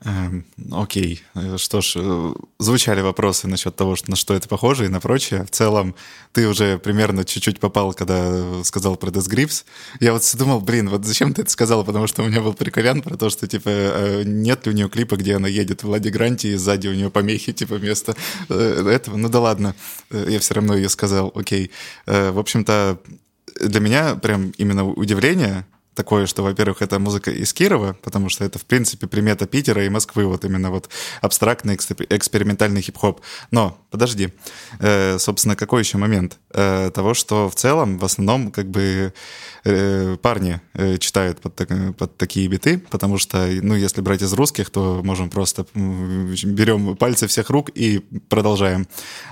Эм, Окей, Э, что ж, э, звучали вопросы насчет того, на что это похоже и на прочее. В целом, ты уже примерно чуть-чуть попал, когда э, сказал про Death Grips. Я вот думал, блин, вот зачем ты это сказал? Потому что у меня был приколян про то, что, типа, нет ли у нее клипа, где она едет в Ладе Гранте, и сзади у нее помехи, типа, вместо этого. Ну да ладно, я все равно ее сказал, окей. В общем-то, для меня прям именно удивление такое, что, во-первых, это музыка из Кирова, потому что это, в принципе, примета Питера и Москвы, вот именно вот абстрактный эксп- экспериментальный хип-хоп. Но, подожди, Э, собственно, какой еще момент? Э, того, что в целом, в основном, как бы э, парни э, читают под, так- под такие биты, потому что, ну, если брать из русских, то можем просто берем пальцы всех рук и продолжаем.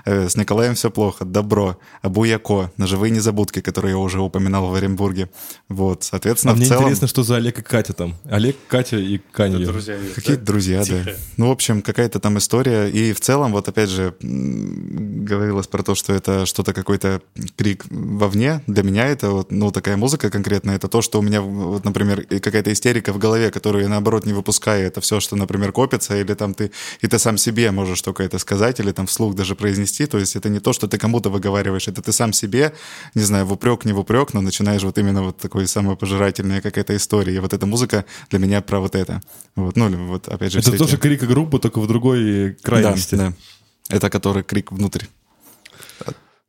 Э, С Николаем все плохо, добро, Абуяко, ножевые незабудки, которые я уже упоминал в Оренбурге. Вот, соответственно, А мне в целом... интересно, что за Олег и Катя там. Олег, Катя и Канье. Какие-то друзья, да. Ну, в общем, какая-то там история. И в целом, вот опять же, говорилось про то, что это что-то какой-то крик вовне. Для меня это вот, ну, такая музыка конкретная. Это то, что у меня, вот, например, какая-то истерика в голове, которую я, наоборот, не выпускаю. Это все, что, например, копится, или там ты, и ты сам себе можешь только это сказать, или там вслух даже произнести. То есть это не то, что ты кому-то выговариваешь, это ты сам себе, не знаю, в упрек, не в упрек, но начинаешь вот именно вот такой самопожирательная какая-то история. И вот эта музыка для меня про вот это. Вот, ну, или вот опять же... Это тоже эти- крик группы, только в другой крайности. Да, да. Это который крик внутрь.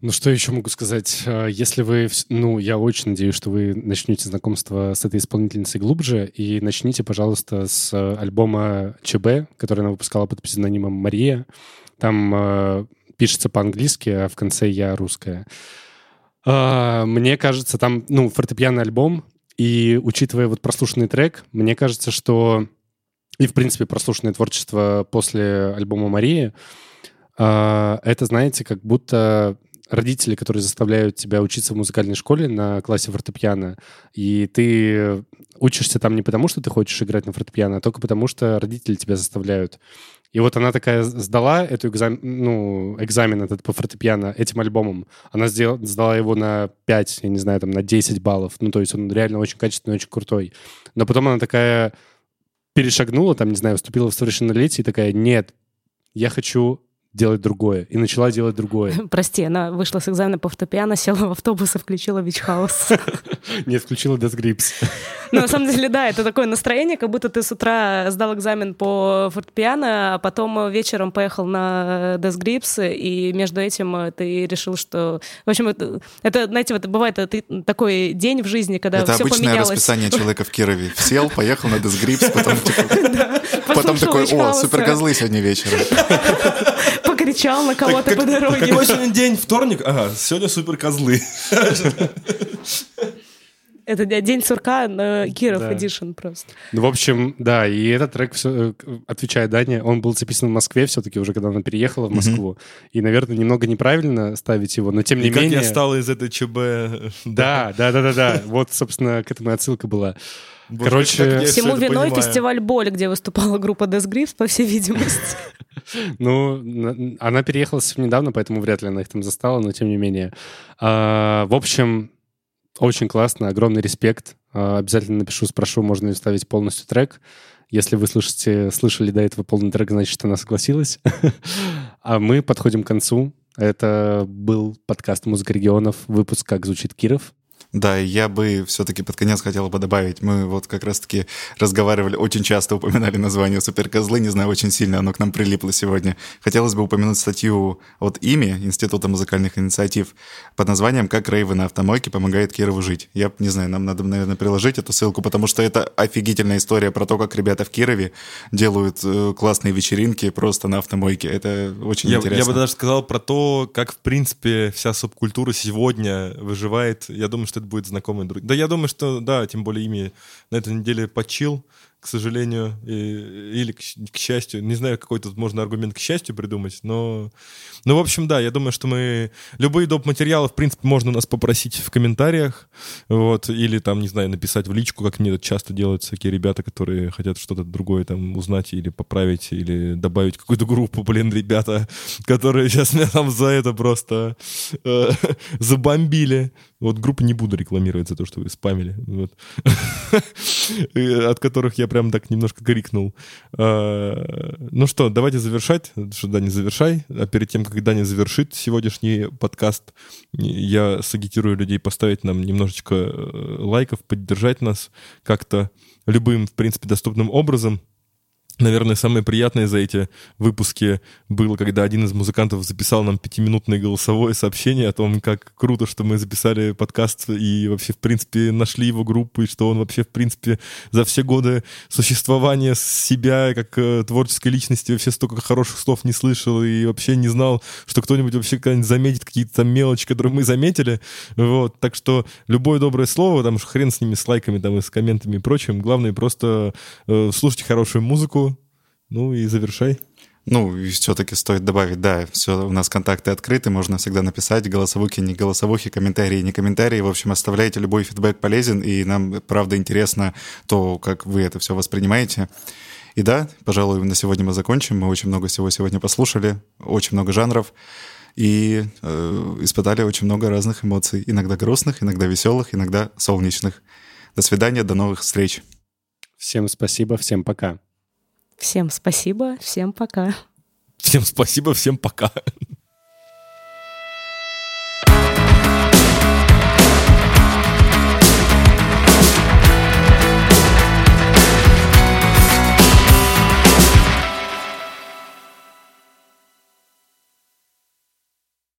Ну, что еще могу сказать? Э, Если вы, ну, я очень надеюсь, что вы начнете знакомство с этой исполнительницей глубже, и начните, пожалуйста, с э, альбома ЧБ, который она выпускала под псевдонимом Мария. Там э, пишется по-английски, а в конце я русская. А, Мне кажется, там, ну, фортепианный альбом, и учитывая вот прослушанный трек, мне кажется, что и, в принципе, прослушанное творчество после альбома «Мария», а, это, знаете, как будто родители, которые заставляют тебя учиться в музыкальной школе на классе фортепиано, и ты учишься там не потому, что ты хочешь играть на фортепиано, а только потому, что родители тебя заставляют. И вот она такая сдала эту экзамен, ну, экзамен этот по фортепиано этим альбомом. Она сделала, сдала его на 5, я не знаю, там, на 10 баллов. Ну, то есть он реально очень качественный, очень крутой. Но потом она такая перешагнула, там, не знаю, вступила в совершеннолетие и такая, нет, я хочу делать другое. И начала делать другое. Прости, она вышла с экзамена по фортепиано, села в автобус и включила Beach House. Нет, включила Death Grips. Ну, на самом деле, да, это такое настроение, как будто ты с утра сдал экзамен по фортепиано, а потом вечером поехал на Death Grips, и между этим ты решил, что... В общем, это, это знаете, вот бывает это такой день в жизни, когда это все обычное поменялось. расписание человека в Кирове. Сел, поехал на Death Grips, потом, типа, потом такой, о, супер козлы сегодня вечером покричал на кого-то по дороге. Какой сегодня день? Вторник? Ага, сегодня супер козлы. Это день сурка на Киров да. Edition просто. Ну, в общем, да, и этот трек, все, э, отвечая Дане, он был записан в Москве все-таки уже, когда она переехала в Москву. Mm-hmm. И, наверное, немного неправильно ставить его, но тем не менее... как я стал из этой ЧБ... Да, да, да, да, да. Вот, собственно, к этому отсылка была. Боже, Короче, всему виной понимаю. фестиваль Боль, где выступала группа Death Grips, по всей видимости. Ну, она переехала совсем недавно, поэтому вряд ли она их там застала, но тем не менее. А, в общем, очень классно, огромный респект. А, обязательно напишу, спрошу, можно ли вставить полностью трек. Если вы слышите, слышали до этого полный трек, значит, она согласилась. а мы подходим к концу. Это был подкаст «Музыка регионов», выпуск «Как звучит Киров». Да, я бы все-таки под конец хотел бы добавить. Мы вот как раз-таки разговаривали, очень часто упоминали название «Суперкозлы», не знаю, очень сильно оно к нам прилипло сегодня. Хотелось бы упомянуть статью от ИМИ, Института музыкальных инициатив, под названием «Как рейвы на автомойке помогает Кирову жить». Я не знаю, нам надо, наверное, приложить эту ссылку, потому что это офигительная история про то, как ребята в Кирове делают э, классные вечеринки просто на автомойке. Это очень я, интересно. Я бы даже сказал про то, как, в принципе, вся субкультура сегодня выживает. Я думаю, что это будет знакомый друг. Да, я думаю, что да, тем более ими на этой неделе почил к сожалению, и, или к, к счастью. Не знаю, какой тут можно аргумент к счастью придумать, но... Ну, в общем, да, я думаю, что мы... Любые доп. материалы, в принципе, можно нас попросить в комментариях, вот, или там, не знаю, написать в личку, как мне часто делают всякие ребята, которые хотят что-то другое там узнать или поправить, или добавить какую-то группу, блин, ребята, которые сейчас меня там за это просто э, забомбили. Вот группы не буду рекламировать за то, что вы спамили, вот. от которых я прям так немножко крикнул. А, ну что, давайте завершать. Что, Даня, завершай. А перед тем, как Даня завершит сегодняшний подкаст, я сагитирую людей поставить нам немножечко э, лайков, поддержать нас как-то любым, в принципе, доступным образом. Наверное, самое приятное за эти выпуски было, когда один из музыкантов записал нам пятиминутное голосовое сообщение о том, как круто, что мы записали подкаст и вообще, в принципе, нашли его группу, и что он вообще, в принципе, за все годы существования себя как э, творческой личности вообще столько хороших слов не слышал и вообще не знал, что кто-нибудь вообще когда-нибудь заметит какие-то там мелочи, которые мы заметили. Вот. Так что любое доброе слово, там хрен с ними, с лайками, там, и с комментами и прочим. Главное просто э, слушайте хорошую музыку, ну и завершай. Ну, и все-таки стоит добавить, да, все, у нас контакты открыты, можно всегда написать, голосовухи, не голосовухи, комментарии, не комментарии. В общем, оставляйте, любой фидбэк полезен, и нам, правда, интересно то, как вы это все воспринимаете. И да, пожалуй, на сегодня мы закончим. Мы очень много всего сегодня послушали, очень много жанров, и э, испытали очень много разных эмоций, иногда грустных, иногда веселых, иногда солнечных. До свидания, до новых встреч. Всем спасибо, всем пока. Всем спасибо, всем пока. Всем спасибо, всем пока.